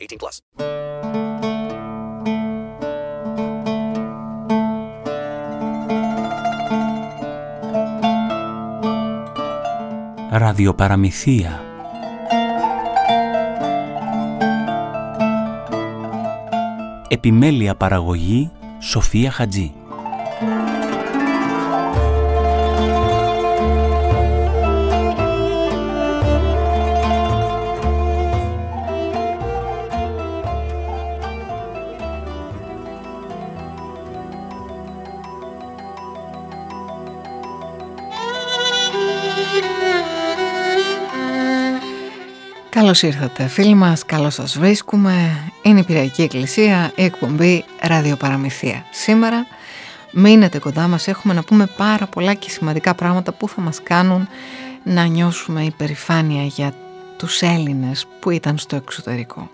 18 plus. Ραδιοπαραμυθία Επιμέλεια παραγωγή Σοφία Χατζή Καλώς ήρθατε φίλοι μας, καλώς σας βρίσκουμε. Είναι η Πυριακή Εκκλησία, η εκπομπή Ραδιοπαραμυθία. Σήμερα μείνετε κοντά μας, έχουμε να πούμε πάρα πολλά και σημαντικά πράγματα που θα μας κάνουν να νιώσουμε υπερηφάνεια για τους Έλληνες που ήταν στο εξωτερικό.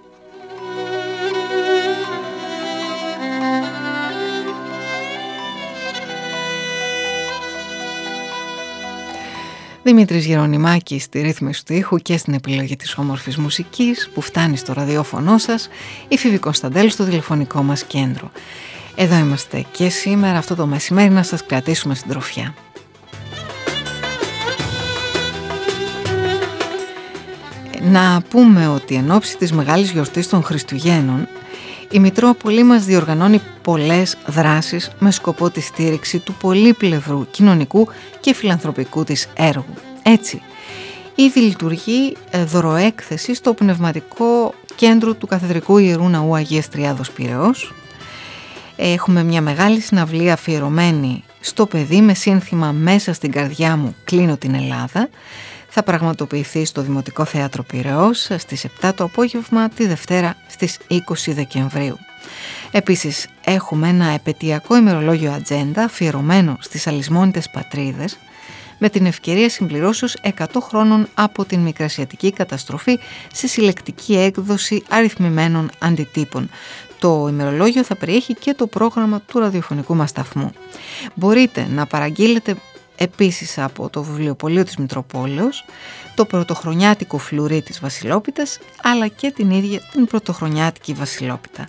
Δημήτρης Γερονιμάκης στη ρύθμιση του ήχου και στην επιλογή της όμορφης μουσικής που φτάνει στο ραδιόφωνο σας, η Φιβή Κωνσταντέλ στο τηλεφωνικό μας κέντρο. Εδώ είμαστε και σήμερα αυτό το μεσημέρι να σας κρατήσουμε στην τροφιά. Να πούμε ότι εν ώψη της μεγάλης γιορτής των Χριστουγέννων η Μητρόπολη μας διοργανώνει πολλές δράσεις με σκοπό τη στήριξη του πολύπλευρου κοινωνικού και φιλανθρωπικού της έργου. Έτσι, ήδη λειτουργεί ε, δωροέκθεση στο πνευματικό κέντρο του Καθεδρικού Ιερού Ναού Αγίας Τριάδος Πυραιός. Έχουμε μια μεγάλη συναυλία αφιερωμένη στο παιδί με σύνθημα «Μέσα στην καρδιά μου κλείνω την Ελλάδα» θα πραγματοποιηθεί στο Δημοτικό Θέατρο Πυραιός στις 7 το απόγευμα τη Δευτέρα στις 20 Δεκεμβρίου. Επίσης έχουμε ένα επαιτειακό ημερολόγιο ατζέντα αφιερωμένο στις αλυσμόνητες πατρίδες με την ευκαιρία συμπληρώσεως 100 χρόνων από την μικρασιατική καταστροφή σε συλλεκτική έκδοση αριθμημένων αντιτύπων. Το ημερολόγιο θα περιέχει και το πρόγραμμα του ραδιοφωνικού μας σταθμού. Μπορείτε να παραγγείλετε επίσης από το βιβλιοπωλείο της Μητροπόλεως, το πρωτοχρονιάτικο φλουρί της Βασιλόπιτας, αλλά και την ίδια την πρωτοχρονιάτικη Βασιλόπιτα.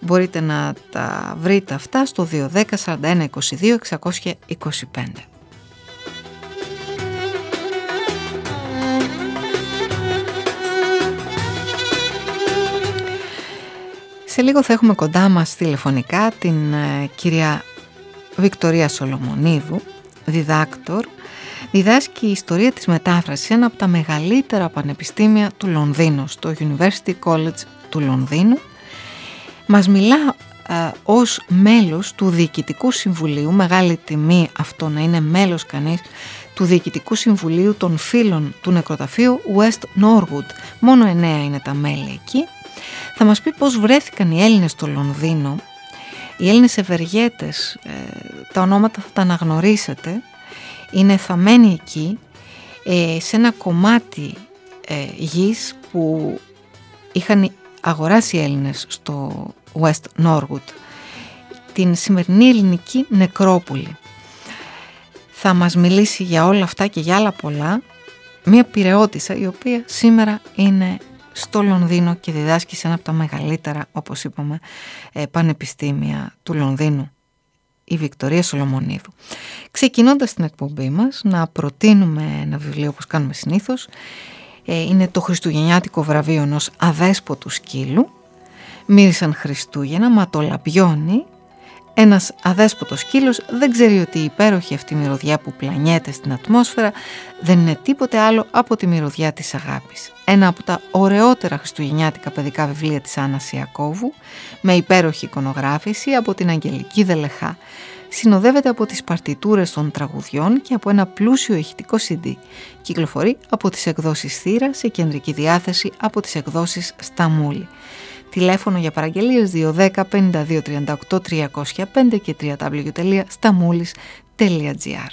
Μπορείτε να τα βρείτε αυτά στο 210 41 22 625. Σε λίγο θα έχουμε κοντά μας τηλεφωνικά την ε, κυρία Βικτωρία Σολομονίδου, διδάκτορ, διδάσκει η ιστορία της μετάφρασης ένα από τα μεγαλύτερα πανεπιστήμια του Λονδίνου, στο University College του Λονδίνου. Μας μιλά ε, ως μέλος του Διοικητικού Συμβουλίου, μεγάλη τιμή αυτό να είναι μέλος κανείς, του Διοικητικού Συμβουλίου των φίλων του νεκροταφείου West Norwood. Μόνο εννέα είναι τα μέλη εκεί. Θα μας πει πώς βρέθηκαν οι Έλληνες στο Λονδίνο οι Έλληνες ευεργέτες, ε, τα ονόματα θα τα αναγνωρίσετε, είναι θαμένοι εκεί ε, σε ένα κομμάτι ε, γης που είχαν αγοράσει οι Έλληνες στο West Norwood, την σημερινή ελληνική νεκρόπολη. Θα μας μιλήσει για όλα αυτά και για άλλα πολλά μία πυρεώτησα η οποία σήμερα είναι στο Λονδίνο και διδάσκει σε ένα από τα μεγαλύτερα, όπως είπαμε, ε, πανεπιστήμια του Λονδίνου, η Βικτωρία Σολομονίδου. Ξεκινώντας την εκπομπή μας, να προτείνουμε ένα βιβλίο όπως κάνουμε συνήθως, ε, είναι το Χριστουγεννιάτικο βραβείο ενός αδέσποτου σκύλου, Μύρισαν Χριστούγεννα, μα το λαμπιώνει ένας αδέσποτος σκύλος δεν ξέρει ότι η υπέροχη αυτή μυρωδιά που πλανιέται στην ατμόσφαιρα δεν είναι τίποτε άλλο από τη μυρωδιά της αγάπης. Ένα από τα ωραιότερα χριστουγεννιάτικα παιδικά βιβλία της Άννας Ιακώβου με υπέροχη εικονογράφηση από την Αγγελική Δελεχά. Συνοδεύεται από τις παρτιτούρες των τραγουδιών και από ένα πλούσιο ηχητικό CD. Κυκλοφορεί από τις εκδόσεις Θήρα σε κεντρική διάθεση από τις εκδόσεις Σταμούλη. Τηλέφωνο για παραγγελίες 210 52 38 305 και www.stamulis.gr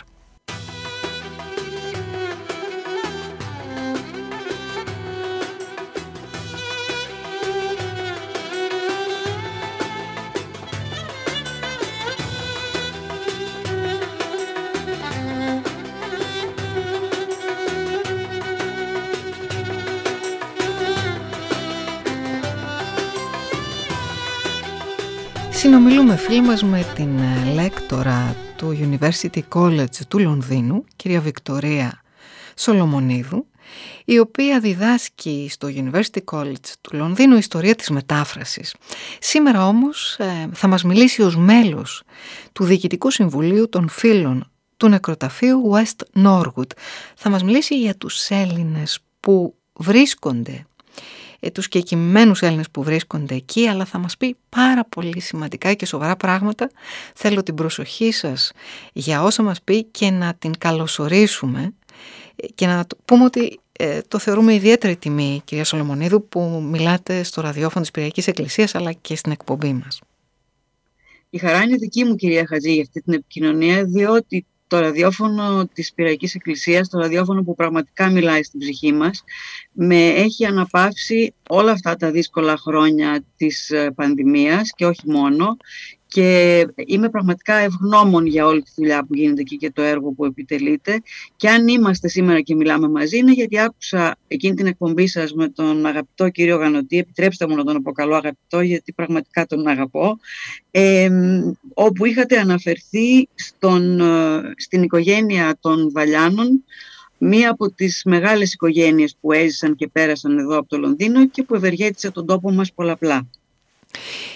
Συνομιλούμε φίλοι μας με την ε, λέκτορα του University College του Λονδίνου, κυρία Βικτορία Σολομονίδου, η οποία διδάσκει στο University College του Λονδίνου ιστορία της μετάφρασης. Σήμερα όμως ε, θα μας μιλήσει ως μέλος του Διοικητικού Συμβουλίου των Φίλων του Νεκροταφείου West Norwood. Θα μας μιλήσει για τους Έλληνες που βρίσκονται ε, τους κεκοιμημένους Έλληνες που βρίσκονται εκεί, αλλά θα μας πει πάρα πολύ σημαντικά και σοβαρά πράγματα. Θέλω την προσοχή σας για όσα μας πει και να την καλωσορίσουμε ε, και να πούμε ότι ε, το θεωρούμε ιδιαίτερη τιμή, κυρία Σολομονίδου, που μιλάτε στο ραδιόφωνο της Πυριακής Εκκλησίας, αλλά και στην εκπομπή μας. Η χαρά είναι δική μου, κυρία Χατζή, για αυτή την επικοινωνία, διότι το ραδιόφωνο της Πυραϊκής Εκκλησίας, το ραδιόφωνο που πραγματικά μιλάει στην ψυχή μας, με έχει αναπαύσει όλα αυτά τα δύσκολα χρόνια της ε, πανδημίας και όχι μόνο και είμαι πραγματικά ευγνώμων για όλη τη δουλειά που γίνεται εκεί και το έργο που επιτελείται. Και αν είμαστε σήμερα και μιλάμε μαζί είναι γιατί άκουσα εκείνη την εκπομπή σας με τον αγαπητό κύριο Γανωτή επιτρέψτε μου να τον αποκαλώ αγαπητό γιατί πραγματικά τον αγαπώ. Ε, όπου είχατε αναφερθεί στον, ε, στην οικογένεια των Βαλιάνων μία από τις μεγάλες οικογένειες που έζησαν και πέρασαν εδώ από το Λονδίνο και που ευεργέτησε τον τόπο μας πολλαπλά.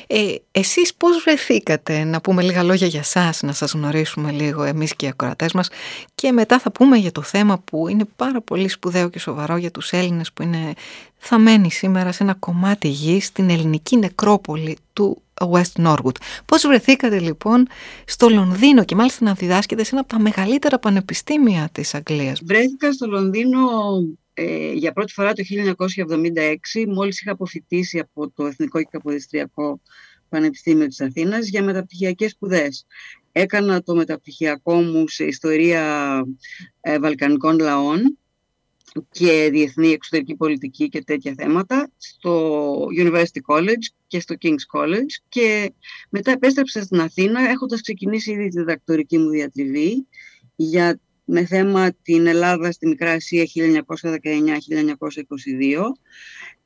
Ε, εσείς πώς βρεθήκατε, να πούμε λίγα λόγια για σας, να σας γνωρίσουμε λίγο εμείς και οι ακροατές μας και μετά θα πούμε για το θέμα που είναι πάρα πολύ σπουδαίο και σοβαρό για τους Έλληνες που είναι θαμένοι σήμερα σε ένα κομμάτι γης στην ελληνική νεκρόπολη του West Norwood. Πώς βρεθήκατε λοιπόν στο Λονδίνο και μάλιστα να διδάσκετε σε ένα από τα μεγαλύτερα πανεπιστήμια της Αγγλίας; Βρέθηκα στο Λονδίνο ε, για πρώτη φορά το 1976, μόλις είχα αποφυτίσει από το Εθνικό και Καποδιστριακό Πανεπιστήμιο της Αθήνας για μεταπτυχιακές σπουδές. Έκανα το μεταπτυχιακό μου σε ιστορία ε, βαλκανικών λαών και διεθνή εξωτερική πολιτική και τέτοια θέματα στο University College και στο King's College και μετά επέστρεψα στην Αθήνα έχοντας ξεκινήσει ήδη τη διδακτορική μου διατριβή για με θέμα την Ελλάδα στη Μικρά Ασία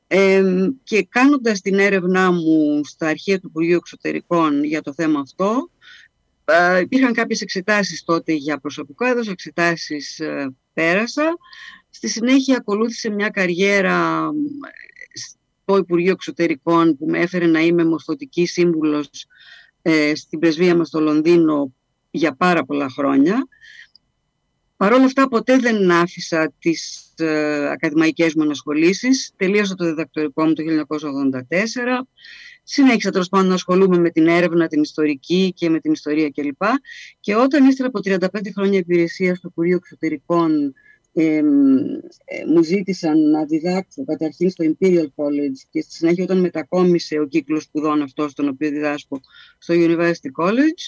1919-1922 και κάνοντας την έρευνά μου στα αρχεία του Υπουργείου Εξωτερικών για το θέμα αυτό ε, υπήρχαν κάποιες εξετάσεις τότε για προσωπικό έδος, εξετάσεις ε, πέρασα. Στη συνέχεια ακολούθησε μια καριέρα στο Υπουργείο Εξωτερικών που με έφερε να είμαι μορφωτική σύμβουλος ε, στην πρεσβεία μας στο Λονδίνο για πάρα πολλά χρόνια. Παρ' όλα αυτά ποτέ δεν άφησα τις ε, ακαδημαϊκές μου ανασχολήσεις. Τελείωσα το διδακτορικό μου το 1984. Συνέχισα τέλος πάντων να ασχολούμαι με την έρευνα, την ιστορική και με την ιστορία κλπ. Και όταν ύστερα από 35 χρόνια υπηρεσίας στο Υπουργείο Εξωτερικών ε, μου ζήτησαν να διδάξω καταρχήν στο Imperial College και στη συνέχεια όταν μετακόμισε ο κύκλος σπουδών αυτός στον οποίο διδάσκω στο University College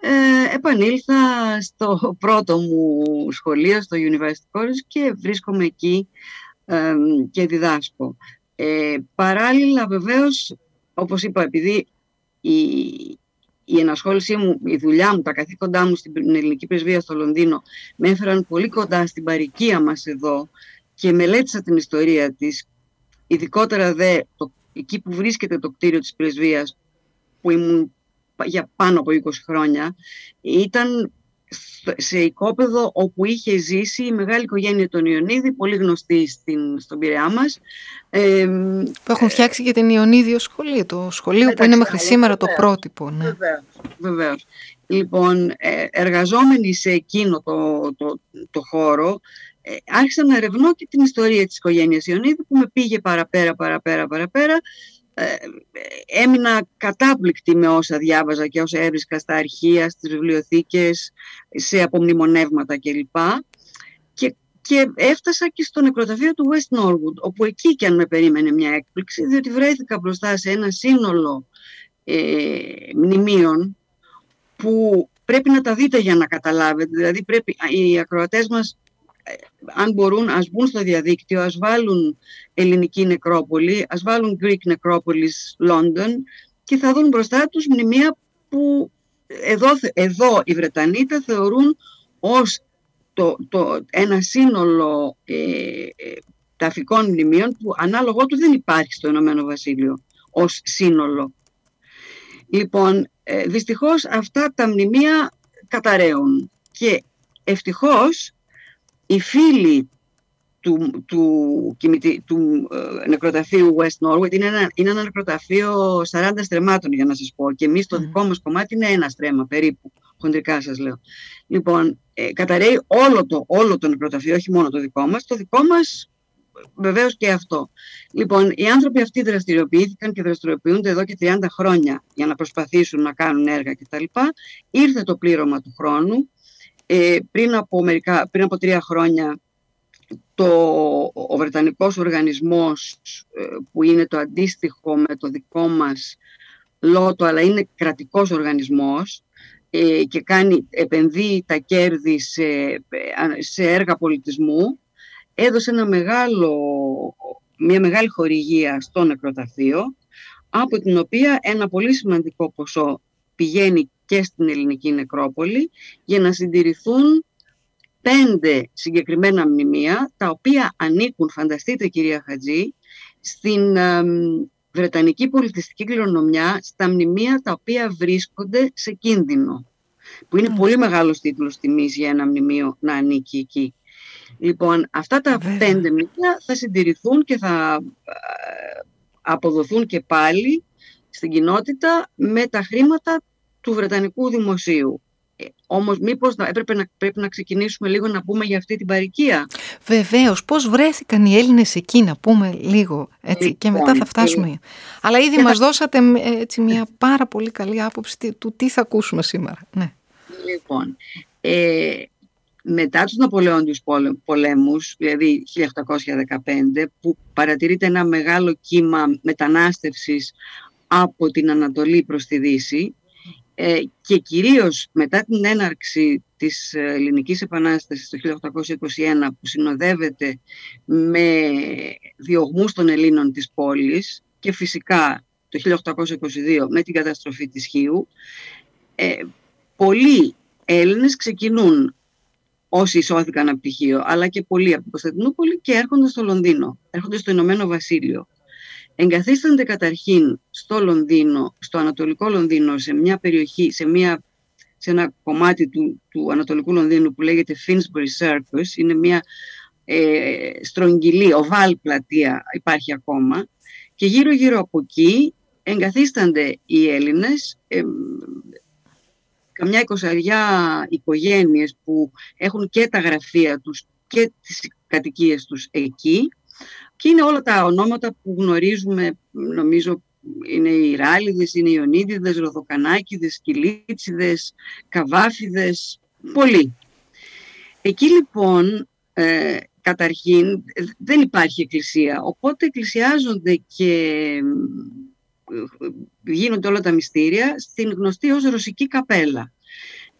ε, επανήλθα στο πρώτο μου σχολείο, στο University College και βρίσκομαι εκεί και διδάσκω. Ε, παράλληλα βεβαίως, όπως είπα, επειδή η, η ενασχόλησή μου, η δουλειά μου, τα καθήκοντά μου στην ελληνική πρεσβεία στο Λονδίνο με έφεραν πολύ κοντά στην παροικία μας εδώ και μελέτησα την ιστορία της, ειδικότερα δε το, εκεί που βρίσκεται το κτίριο της πρεσβείας που ήμουν για πάνω από 20 χρόνια ήταν στο- σε οικόπεδο όπου είχε ζήσει η μεγάλη οικογένεια των Ιωνίδη, πολύ γνωστή στην, στον Πειραιά μας. Ε, Που έχουν φτιάξει και την Ιωνίδιο σχολείο, το σχολείο που Εντάξει, είναι μέχρι άλλα, σήμερα το βεβαίως. πρότυπο. Ναι. Βεβαίως, βεβαίως. Λοιπόν, ε, εργαζόμενοι σε εκείνο το, το, το χώρο, ε, άρχισα να ερευνώ και την ιστορία της οικογένειας Ιωνίδη που με πήγε παραπέρα, παραπέρα, παραπέρα. Ε, ε, έμεινα κατάπληκτη με όσα διάβαζα και όσα έβρισκα στα αρχεία, στις βιβλιοθήκες, σε απομνημονεύματα κλπ. Και, και έφτασα και στο νεκροταφείο του West Norwood, όπου εκεί και αν με περίμενε μια έκπληξη, διότι βρέθηκα μπροστά σε ένα σύνολο ε, μνημείων που πρέπει να τα δείτε για να καταλάβετε. Δηλαδή πρέπει οι ακροατές μας ε, αν μπορούν ας μπουν στο διαδίκτυο, ας βάλουν ελληνική νεκρόπολη, ας βάλουν Greek Necropolis London και θα δουν μπροστά τους μνημεία που εδώ, θε- εδώ οι Βρετανοί τα θεωρούν ως το, το, ένα σύνολο ε, ε, ταφικών μνημείων που ανάλογο του δεν υπάρχει στο Ηνωμένο Βασίλειο ως σύνολο. Λοιπόν, ε, δυστυχώς αυτά τα μνημεία καταραίουν και ευτυχώς οι φίλοι του, του, κημητι- του ε, νεκροταφείου West Norwood είναι ένα, είναι ένα νεκροταφείο 40 στρεμμάτων για να σας πω και εμείς το δικό μας κομμάτι είναι ένα στρέμμα περίπου, χοντρικά σας λέω. Λοιπόν, ε, καταραίει όλο το, όλο το νεκροταφείο, όχι μόνο το δικό μας, το δικό μας βεβαίως και αυτό. Λοιπόν, οι άνθρωποι αυτοί δραστηριοποιήθηκαν και δραστηριοποιούνται εδώ και 30 χρόνια για να προσπαθήσουν να κάνουν έργα κτλ. Ήρθε το πλήρωμα του χρόνου. Ε, πριν, από μερικά, πριν από τρία χρόνια το, ο Βρετανικός οργανισμός ε, που είναι το αντίστοιχο με το δικό μας λότο αλλά είναι κρατικός οργανισμός ε, και κάνει, επενδύει τα κέρδη σε, σε έργα πολιτισμού έδωσε ένα μεγάλο, μια μεγάλη χορηγία στο νεκροταφείο από την οποία ένα πολύ σημαντικό ποσό πηγαίνει και στην ελληνική νεκρόπολη για να συντηρηθούν πέντε συγκεκριμένα μνημεία τα οποία ανήκουν, φανταστείτε κυρία Χατζή, στην ε, Βρετανική πολιτιστική κληρονομιά στα μνημεία τα οποία βρίσκονται σε κίνδυνο που είναι πολύ μεγάλος τίτλος τιμής για ένα μνημείο να ανήκει εκεί. Λοιπόν, αυτά τα Βέβαια. πέντε μνημεία θα συντηρηθούν και θα ε, αποδοθούν και πάλι στην κοινότητα με τα χρήματα του Βρετανικού Δημοσίου. Ε, όμως μήπως να, έπρεπε να, πρέπει να ξεκινήσουμε λίγο να πούμε για αυτή την παροικία. Βεβαίως, πώς βρέθηκαν οι Έλληνες εκεί να πούμε λίγο έτσι, και Λοιπόν, μετά θα φτάσουμε. Αλλά ήδη και μας θα- δώσατε ε, έτσι, μια πάρα πολύ καλή άποψη τι- του τι θα ακούσουμε σήμερα. Ναι. Λοιπόν, ε, μετά τους Ναπολεόντιους πόλε- πολέμους, δηλαδή 1815, που παρατηρείται ένα μεγάλο κύμα μετανάστευσης από την Ανατολή προς τη Δύση ε, και κυρίως μετά την έναρξη της ε, Ελληνικής Επανάστασης το 1821 που συνοδεύεται με διωγμούς των Ελλήνων της πόλης και φυσικά το 1822 με την καταστροφή της Χίου, ε, πολλοί Έλληνες ξεκινούν όσοι εισώθηκαν από πτυχίο, αλλά και πολλοί από την Κωνσταντινούπολη και έρχονται στο Λονδίνο, έρχονται στο Ηνωμένο Βασίλειο. Εγκαθίστανται καταρχήν στο Λονδίνο, στο Ανατολικό Λονδίνο, σε μια περιοχή, σε, μια, σε ένα κομμάτι του, του Ανατολικού Λονδίνου που λέγεται Finsbury Circus, είναι μια ε, στρογγυλή, οβάλ πλατεία, υπάρχει ακόμα, και γύρω γύρω από εκεί εγκαθίστανται οι Έλληνες, ε, καμιά εικοσαριά οικογένειες που έχουν και τα γραφεία τους και τις κατοικίες τους εκεί και είναι όλα τα ονόματα που γνωρίζουμε νομίζω είναι οι Ράλιδες, είναι οι Ιωνίδιδες, Ροδοκανάκηδες, Κιλίτσιδες, Καβάφιδες, πολλοί. Εκεί λοιπόν ε, καταρχήν ε, δεν υπάρχει εκκλησία, οπότε εκκλησιάζονται και ε, γίνονται όλα τα μυστήρια στην γνωστή ως Ρωσική Καπέλα.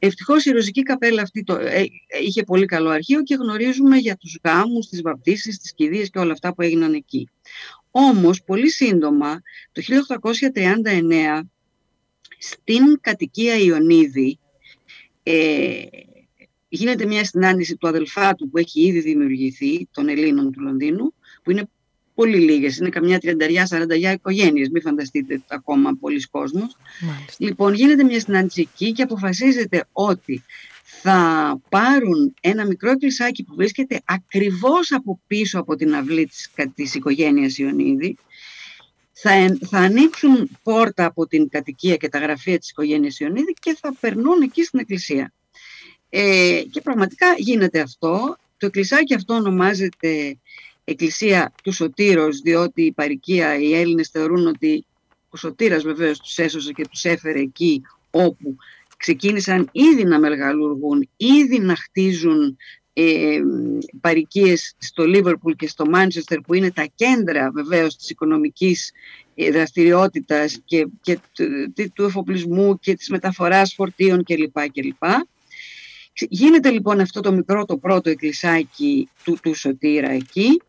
Ευτυχώς η Ρωσική Καπέλα αυτή το, ε, είχε πολύ καλό αρχείο και γνωρίζουμε για τους γάμους, τις βαπτίσεις, τις κηδείες και όλα αυτά που έγιναν εκεί. Όμως, πολύ σύντομα, το 1839, στην κατοικία Ιωνίδη, ε, γίνεται μια συνάντηση του αδελφάτου που έχει ήδη δημιουργηθεί, των Ελλήνων του Λονδίνου, που είναι πολύ λίγες, είναι καμιά τριανταριά, σαρανταριά οικογένειες, μην φανταστείτε ακόμα πολλοί κόσμος. Μάλιστα. Λοιπόν, γίνεται μια συνάντηση εκεί και αποφασίζεται ότι θα πάρουν ένα μικρό εκκλησάκι που βρίσκεται ακριβώς από πίσω από την αυλή της, της οικογένειας Ιωνίδη θα, θα ανοίξουν πόρτα από την κατοικία και τα γραφεία της οικογένειας Ιωνίδη και θα περνούν εκεί στην εκκλησία. Ε, και πραγματικά γίνεται αυτό. Το εκκλησάκι αυτό ονομάζεται Εκκλησία του Σωτήρος, διότι η παροικία, οι Έλληνες θεωρούν ότι ο Σωτήρας βεβαίως τους έσωσε και τους έφερε εκεί όπου ξεκίνησαν ήδη να μεγαλουργούν, ήδη να χτίζουν ε, παρικίες στο Λίβερπουλ και στο Μάντσεστερ που είναι τα κέντρα βεβαίως της οικονομικής ε, δραστηριότητας και, και του, του εφοπλισμού και της μεταφοράς φορτίων κλπ. κλπ. Γίνεται λοιπόν αυτό το μικρό το πρώτο εκκλησάκι του, του Σωτήρα εκεί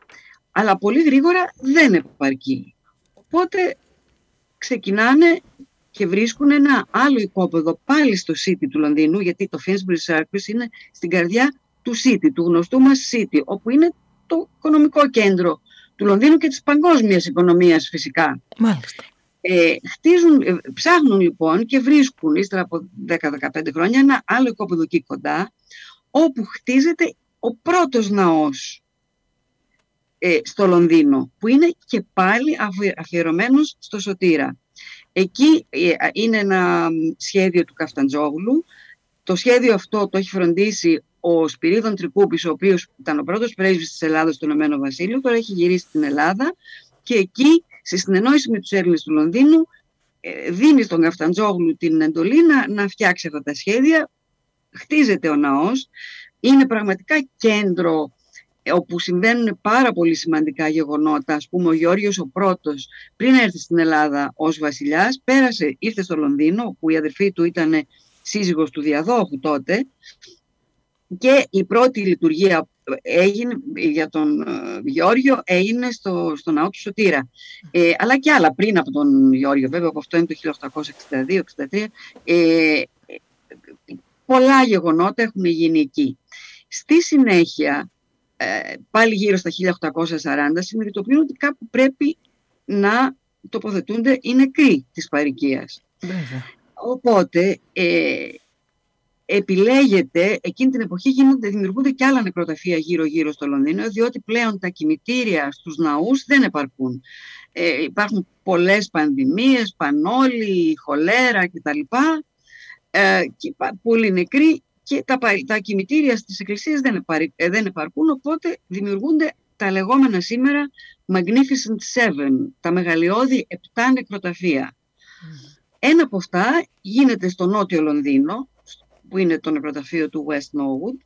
αλλά πολύ γρήγορα δεν επαρκεί. Οπότε ξεκινάνε και βρίσκουν ένα άλλο οικόπεδο πάλι στο City του Λονδίνου, γιατί το Finsbury Circus είναι στην καρδιά του City, του γνωστού μας City, όπου είναι το οικονομικό κέντρο του Λονδίνου και της παγκόσμιας οικονομίας φυσικά. Μάλιστα. Ε, χτίζουν, ε, ψάχνουν λοιπόν και βρίσκουν ύστερα από 10-15 χρόνια ένα άλλο οικόπεδο εκεί κοντά, όπου χτίζεται ο πρώτος ναός ε, στο Λονδίνο, που είναι και πάλι αφιερωμένος στο Σωτήρα. Εκεί ε, είναι ένα σχέδιο του Καφταντζόγλου. Το σχέδιο αυτό το έχει φροντίσει ο Σπυρίδων Τρικούπης, ο οποίος ήταν ο πρώτος πρέσβης της Ελλάδας στο Ηνωμένο Βασίλειο, τώρα έχει γυρίσει στην Ελλάδα και εκεί, σε συνεννόηση με τους Έλληνες του Λονδίνου, ε, δίνει στον Καφταντζόγλου την εντολή να, να φτιάξει αυτά τα σχέδια. Χτίζεται ο ναός. Είναι πραγματικά κέντρο όπου συμβαίνουν πάρα πολύ σημαντικά γεγονότα. Ας πούμε ο Γιώργος ο πρώτος πριν έρθει στην Ελλάδα ως βασιλιάς πέρασε, ήρθε στο Λονδίνο που η αδερφή του ήταν σύζυγος του διαδόχου τότε και η πρώτη λειτουργία έγινε για τον ε, Γιώργιο έγινε στο, στο ναό του Σωτήρα. Ε, αλλά και άλλα πριν από τον Γιώργιο, βέβαια από αυτό είναι το 1862-63. Ε, πολλά γεγονότα έχουν γίνει εκεί. Στη συνέχεια ε, πάλι γύρω στα 1840 συνειδητοποιούν ότι κάπου πρέπει να τοποθετούνται οι νεκροί της παροικίας. Οπότε ε, επιλέγεται, εκείνη την εποχή γίνονται, δημιουργούνται και άλλα νεκροταφεία γύρω-γύρω στο Λονδίνο, διότι πλέον τα κημητήρια στους ναούς δεν επαρκούν. Ε, υπάρχουν πολλές πανδημίες, πανόλη, χολέρα κτλ. Ε, και πολλοί νεκροί και τα, τα κημητήρια στις εκκλησίες δεν, ε, δεν επαρκούν, οπότε δημιουργούνται τα λεγόμενα σήμερα Magnificent Seven, τα μεγαλειώδη επτά νεκροταφεία. Ένα από αυτά γίνεται στο νότιο Λονδίνο, που είναι το νεκροταφείο του West Norwood.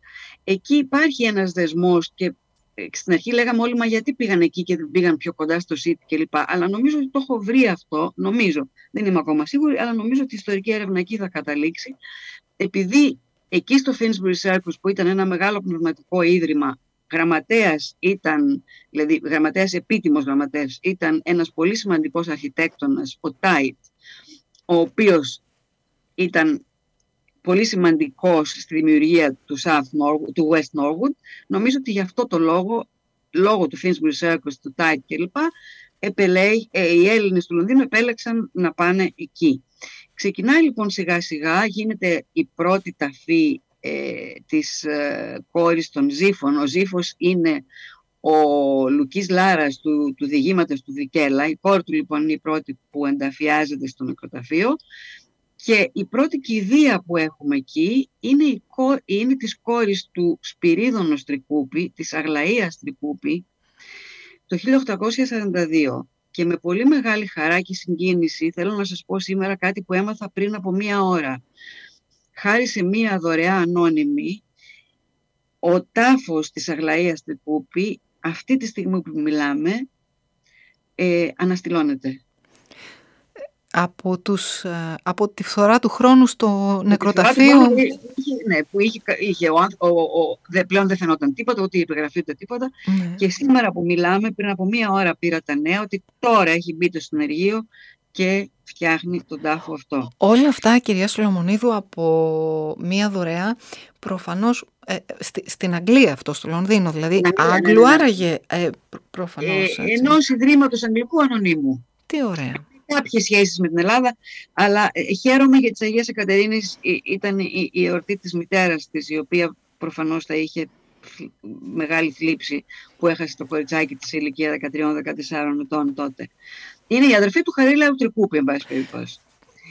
Εκεί υπάρχει ένας δεσμός και ε, στην αρχή λέγαμε όλοι μα γιατί πήγαν εκεί και δεν πήγαν πιο κοντά στο City κλπ. Αλλά νομίζω ότι το έχω βρει αυτό, νομίζω, δεν είμαι ακόμα σίγουρη, αλλά νομίζω ότι η ιστορική έρευνα εκεί θα καταλήξει. Επειδή Εκεί στο Finsbury Circus που ήταν ένα μεγάλο πνευματικό ίδρυμα, γραμματέας ήταν, δηλαδή γραμματέας επίτιμος γραμματέας, ήταν ένας πολύ σημαντικός αρχιτέκτονας, ο Τάιτ, ο οποίος ήταν πολύ σημαντικός στη δημιουργία του, South Norwood, του West Norwood. Νομίζω ότι γι' αυτό το λόγο, λόγω του Finsbury Circus, του Τάιτ κλπ, ε, οι Έλληνες του Λονδίνου επέλεξαν να πάνε εκεί. Ξεκινάει λοιπόν σιγά σιγά, γίνεται η πρώτη ταφή ε, της ε, κόρης των Ζήφων. Ο Ζήφος είναι ο Λουκής Λάρας του, του διηγήματος του Δικέλα. Η κόρη του λοιπόν είναι η πρώτη που ενταφιάζεται στο νεκροταφείο. Και η πρώτη κηδεία που έχουμε εκεί είναι, η, είναι της κόρης του Σπυρίδωνος Τρικούπη, της Αγλαΐας Τρικούπη, το 1842. Και με πολύ μεγάλη χαρά και συγκίνηση θέλω να σας πω σήμερα κάτι που έμαθα πριν από μία ώρα. Χάρη σε μία δωρεά ανώνυμη, ο τάφος της Αγλαΐας Τρικούπη αυτή τη στιγμή που μιλάμε ε, αναστηλώνεται από, τους, ε, από τη φθορά του χρόνου στο νεκροταφείο. ναι, που είχε, είχε ο, ο, ο, δε, πλέον δεν φαινόταν τίποτα, ούτε η επιγραφή ούτε τίποτα. Ναι. Και σήμερα που μιλάμε, πριν από μία ώρα πήρα τα νέα, ότι τώρα έχει μπει το συνεργείο και φτιάχνει τον τάφο αυτό. Όλα αυτά, κυρία Σολομονίδου, από μία δωρεά, προφανώς ε, στην Αγγλία αυτό, στο Λονδίνο, δηλαδή ναι, ναι, Άγγλου, ναι, ναι, άραγε ε, προφανώς. Ε, ενός Ιδρύματος Αγγλικού Ανωνύμου. Τι ωραία. Κάποιες σχέσεις με την Ελλάδα, αλλά ε, χαίρομαι για τις Αγίες Εκατερίνες ε, ήταν η, η εορτή της μητέρας της, η οποία προφανώς θα είχε μεγάλη θλίψη που έχασε το κοριτσάκι της σε ηλικία 13-14 ετών τότε. Είναι η αδερφή του Χαρίλα Τρικούπη, εν πάση περιπτώσει.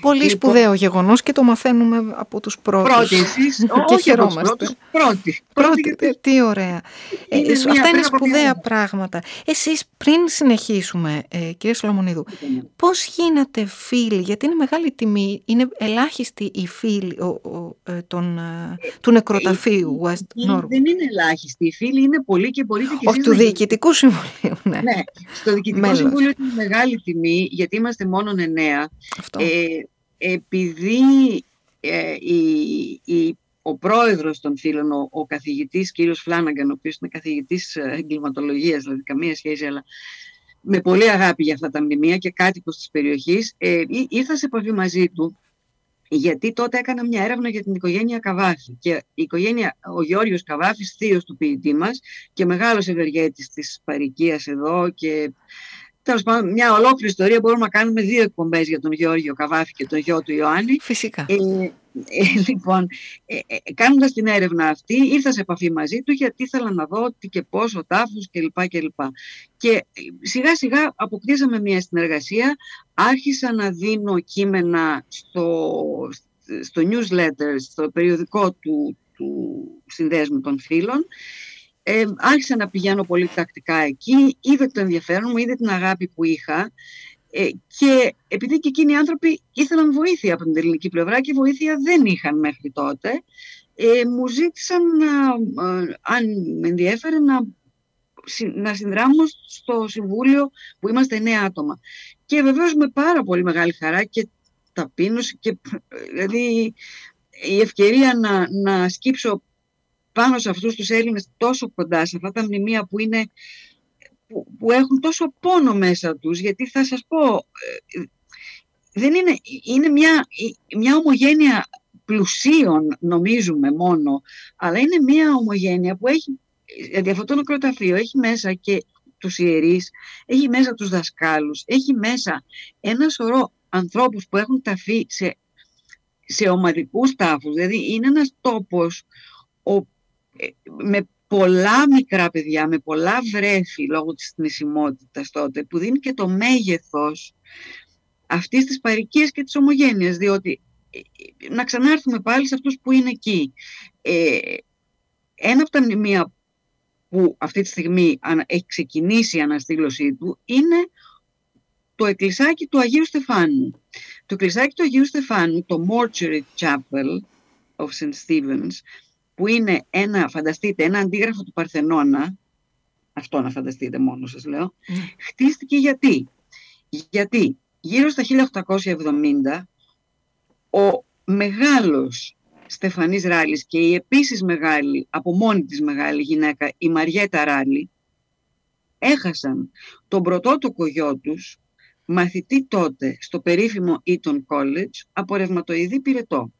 Πολύ Λοιπόν- σπουδαίο γεγονός και το μαθαίνουμε από τους πρώτους. Πρώτης εσείς, και όχι από τους χαιρόμαστε. πρώτους, πρώτης. Πρώτη, γιατί- ε, τι ωραία. Ε, Είναι ε, μία αυτά είναι πέρα από σπουδαία μία. πράγματα. Εσείς πριν συνεχίσουμε, ε, κύριε Σολομονίδου, πώς γίνατε φίλοι, γιατί είναι μεγάλη τιμή, είναι ελάχιστοι οι φίλοι ο, ο, ε, των, ε, του νεκροταφείου West Οι- Norwood. Δεν είναι ελάχιστοι. Οι φίλοι είναι πολλοί και μπορείτε και Όχι εσείς του να Διοικητικού Συμβουλίου, ναι. Ναι, στο Διοικητικό Μέλος. Συμβούλιο είναι μεγάλη τιμή, γιατί είμαστε μόνο εννέα. Αυτό. Ε, επειδή ε, η- η- ο πρόεδρος των φίλων, ο, ο καθηγητής κύριος Φλάναγκαν, ο οποίος είναι καθηγητής ε, εγκληματολογίας, δηλαδή καμία σχέση, αλλά με πολύ αγάπη για αυτά τα μνημεία και κάτοικος της περιοχής, ε, ή- ήρθα σε επαφή μαζί του γιατί τότε έκανα μια έρευνα για την οικογένεια Καβάφη. Και η οικογένεια, ο Γιώργος Καβάφης, θείος του ποιητή μας και μεγάλος ευεργέτης της παροικίας εδώ και τέλος πάντων μια ολόκληρη ιστορία μπορούμε να κάνουμε δύο εκπομπές για τον Γιώργιο Καβάφη και τον γιο του Ιωάννη Φυσικά. ε, ε, λοιπόν, ε, ε, κάνοντας την έρευνα αυτή, ήρθα σε επαφή μαζί του γιατί ήθελα να δω τι και πώς, ο τάφος κλπ. Και, λοιπά. και ε, σιγά σιγά αποκτήσαμε μια συνεργασία, άρχισα να δίνω κείμενα στο, στο newsletter, στο περιοδικό του, του Συνδέσμου των Φίλων. Ε, άρχισα να πηγαίνω πολύ τακτικά εκεί, είδε το ενδιαφέρον μου, είδε την αγάπη που είχα ε, και επειδή και εκείνοι οι άνθρωποι ήθελαν βοήθεια από την ελληνική πλευρά και βοήθεια δεν είχαν μέχρι τότε, ε, μου ζήτησαν να, ε, αν με ενδιέφερε να, συ- να συνδράμω στο συμβούλιο που είμαστε εννέα άτομα. Και βεβαίως με πάρα πολύ μεγάλη χαρά και ταπείνωση και ε, δηλαδή η ευκαιρία να, να σκύψω πάνω σε αυτούς τους Έλληνες τόσο κοντά, σε αυτά τα μνημεία που είναι που, που έχουν τόσο πόνο μέσα τους, γιατί θα σας πω, ε, δεν είναι, είναι μια, μια ομογένεια πλουσίων νομίζουμε μόνο, αλλά είναι μια ομογένεια που έχει, δηλαδή αυτό το νεκροταφείο έχει μέσα και τους ιερείς, έχει μέσα τους δασκάλους, έχει μέσα ένα σωρό ανθρώπους που έχουν ταφεί σε, σε ομαδικούς τάφους, δηλαδή είναι ένας τόπος ο, ε, με πολλά μικρά παιδιά, με πολλά βρέφη λόγω της θνησιμότητας τότε, που δίνει και το μέγεθος αυτής της παροικίας και της ομογένειας, διότι ε, ε, να ξανάρθουμε πάλι σε αυτούς που είναι εκεί. Ε, ένα από τα μνημεία που αυτή τη στιγμή ανα- έχει ξεκινήσει η αναστήλωσή του είναι το εκκλησάκι του Αγίου Στεφάνου. Το εκκλησάκι του Αγίου Στεφάνου, το Mortuary Chapel of St. Stephen's, που είναι ένα, φανταστείτε, ένα αντίγραφο του Παρθενώνα, αυτό να φανταστείτε μόνο σας λέω, χτίστηκε γιατί. Γιατί γύρω στα 1870 ο μεγάλος Στεφανής Ράλης και η επίσης μεγάλη, από μόνη της μεγάλη γυναίκα, η Μαριέτα Ράλη, έχασαν τον πρωτότοκο γιο τους, μαθητή τότε στο περίφημο Eton College, από ρευματοειδή πυρετό.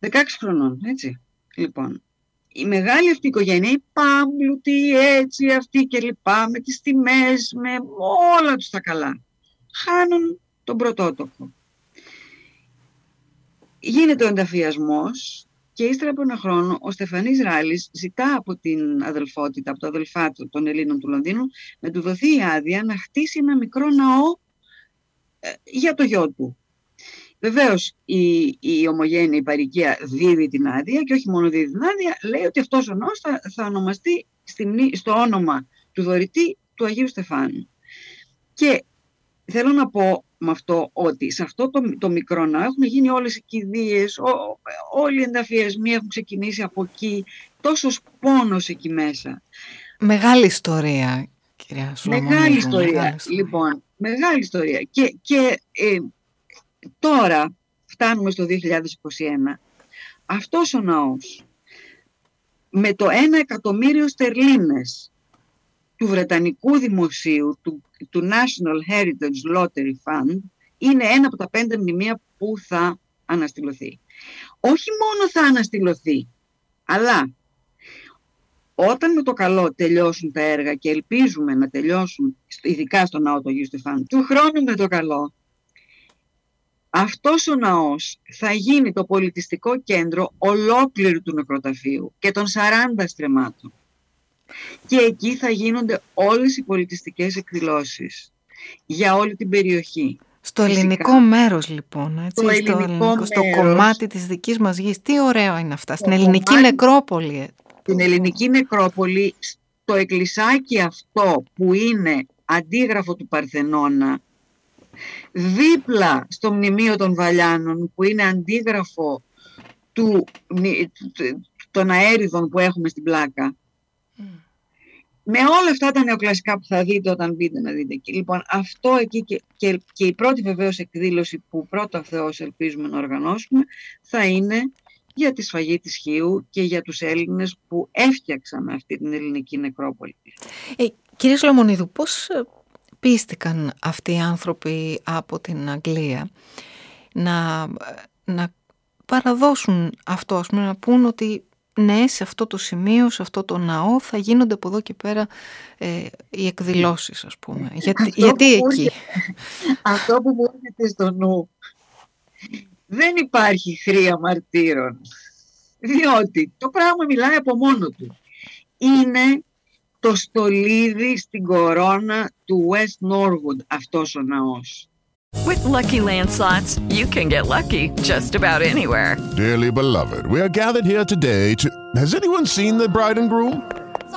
16 χρονών, έτσι. Λοιπόν, η μεγάλη αυτή οικογένεια, η πάμπλουτη, έτσι, αυτή και λοιπά, με τις τιμές, με όλα τους τα καλά, χάνουν τον πρωτότοκο. Γίνεται ο ενταφιασμός και ύστερα από ένα χρόνο ο Στεφανής Ράλης ζητά από την αδελφότητα, από το αδελφάτο των Ελλήνων του Λονδίνου, να του δοθεί η άδεια να χτίσει ένα μικρό ναό ε, για το γιο του. Βεβαίως η, η ομογένεια, η παροικία δίδει την άδεια και όχι μόνο δίδει την άδεια, λέει ότι αυτός ο ναός θα, θα ονομαστεί στη μνή- στο όνομα του δωρητή του Αγίου Στεφάνου. Και θέλω να πω με αυτό ότι σε αυτό το, το μικρό ναό έχουν γίνει όλες οι κηδείες, ό- όλοι οι ενταφιασμοί έχουν ξεκινήσει από εκεί, τόσος πόνος εκεί μέσα. Μεγάλη ιστορία, κυρία Σολομονίδου. Μεγάλη ιστορία. μεγάλη ιστορία. Λοιπόν, μεγάλη ιστορία. Και, και ε, τώρα φτάνουμε στο 2021. Αυτός ο ναός με το 1 εκατομμύριο στερλίνες του Βρετανικού Δημοσίου, του, του National Heritage Lottery Fund, είναι ένα από τα πέντε μνημεία που θα αναστηλωθεί. Όχι μόνο θα αναστηλωθεί, αλλά όταν με το καλό τελειώσουν τα έργα και ελπίζουμε να τελειώσουν, ειδικά στο ναό του Αγίου Στεφάνου, του χρόνου με το καλό, αυτός ο ναός θα γίνει το πολιτιστικό κέντρο ολόκληρου του νεκροταφείου και των 40 στρεμάτων. Και εκεί θα γίνονται όλες οι πολιτιστικές εκδηλώσεις για όλη την περιοχή. Στο ελληνικό μέρος λοιπόν, έτσι, στο, ελληνικό, στο κομμάτι της δικής μας γης. Τι ωραίο είναι αυτά, στην ελληνική νεκρόπολη. Ε. Στην ελληνική νεκρόπολη, στο εκκλησάκι αυτό που είναι αντίγραφο του Παρθενώνα, δίπλα στο μνημείο των Βαλιάνων που είναι αντίγραφο του, των αέριδων που έχουμε στην πλάκα. Με όλα αυτά τα νεοκλασικά που θα δείτε όταν μπείτε να δείτε εκεί. Λοιπόν, αυτό εκεί και, και, και η πρώτη βεβαίως εκδήλωση που πρώτα Θεός ελπίζουμε να οργανώσουμε θα είναι για τη σφαγή της Χίου και για τους Έλληνες που έφτιαξαν αυτή την ελληνική νεκρόπολη. Ε, κύριε Σλομονίδου, πώς ε, πίστηκαν αυτοί οι άνθρωποι από την Αγγλία να, να παραδώσουν αυτό, ας πούμε, να πούν ότι ναι, σε αυτό το σημείο, σε αυτό το ναό θα γίνονται από εδώ και πέρα ε, οι εκδηλώσεις, ας πούμε. Γιατί, γιατί εκεί; αυτό που μου έρχεται στο νου, δεν υπάρχει χρία μαρτύρων, διότι το πράγμα μιλάει από μόνο του. Είναι το στολίδι στην κορώνα του West Norwood αυτός ο ναός. With lucky landslots, you can get lucky just about anywhere. Dearly beloved, we are gathered here today to. Has anyone seen the bride and groom?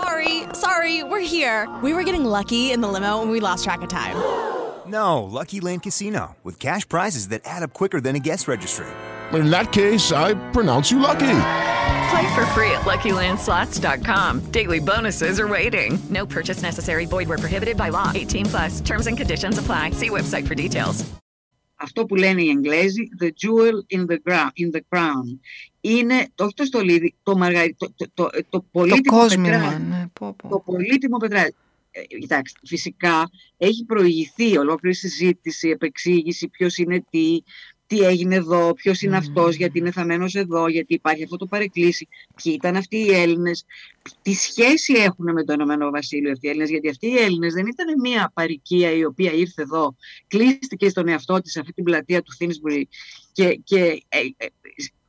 Sorry, sorry, we're here. We were getting lucky in the limo and we lost track of time. No, Lucky Land Casino, with cash prizes that add up quicker than a guest registry. In that case, I pronounce you lucky. Play for free at LuckyLandSlots.com. Daily bonuses are waiting. No purchase necessary. Void were prohibited by law. 18 plus. Terms and conditions apply. See website for details. Αυτό που λένε οι Εγγλέζοι, the jewel in the, ground, in the crown. Είναι, το, όχι το στολίδι, το, μαργαρι, το, το, το, το πολύτιμο το πετράδι. Ναι, πω, πω. Το πολύτιμο πετράδι. Ε, κοιτάξτε, φυσικά έχει προηγηθεί ολόκληρη συζήτηση, επεξήγηση, ποιο είναι τι, τι έγινε εδώ, ποιος είναι αυτός, γιατί είναι θαμένο εδώ, γιατί υπάρχει αυτό το παρεκκλήσι, ποιοι ήταν αυτοί οι Έλληνες, τι σχέση έχουν με το Ηνωμένο Βασίλειο αυτοί οι Έλληνες, γιατί αυτοί οι Έλληνες δεν ήταν μια παροικία η οποία ήρθε εδώ, κλείστηκε στον εαυτό της αυτή την πλατεία του Θίνσμπουργκ και, και ε, ε,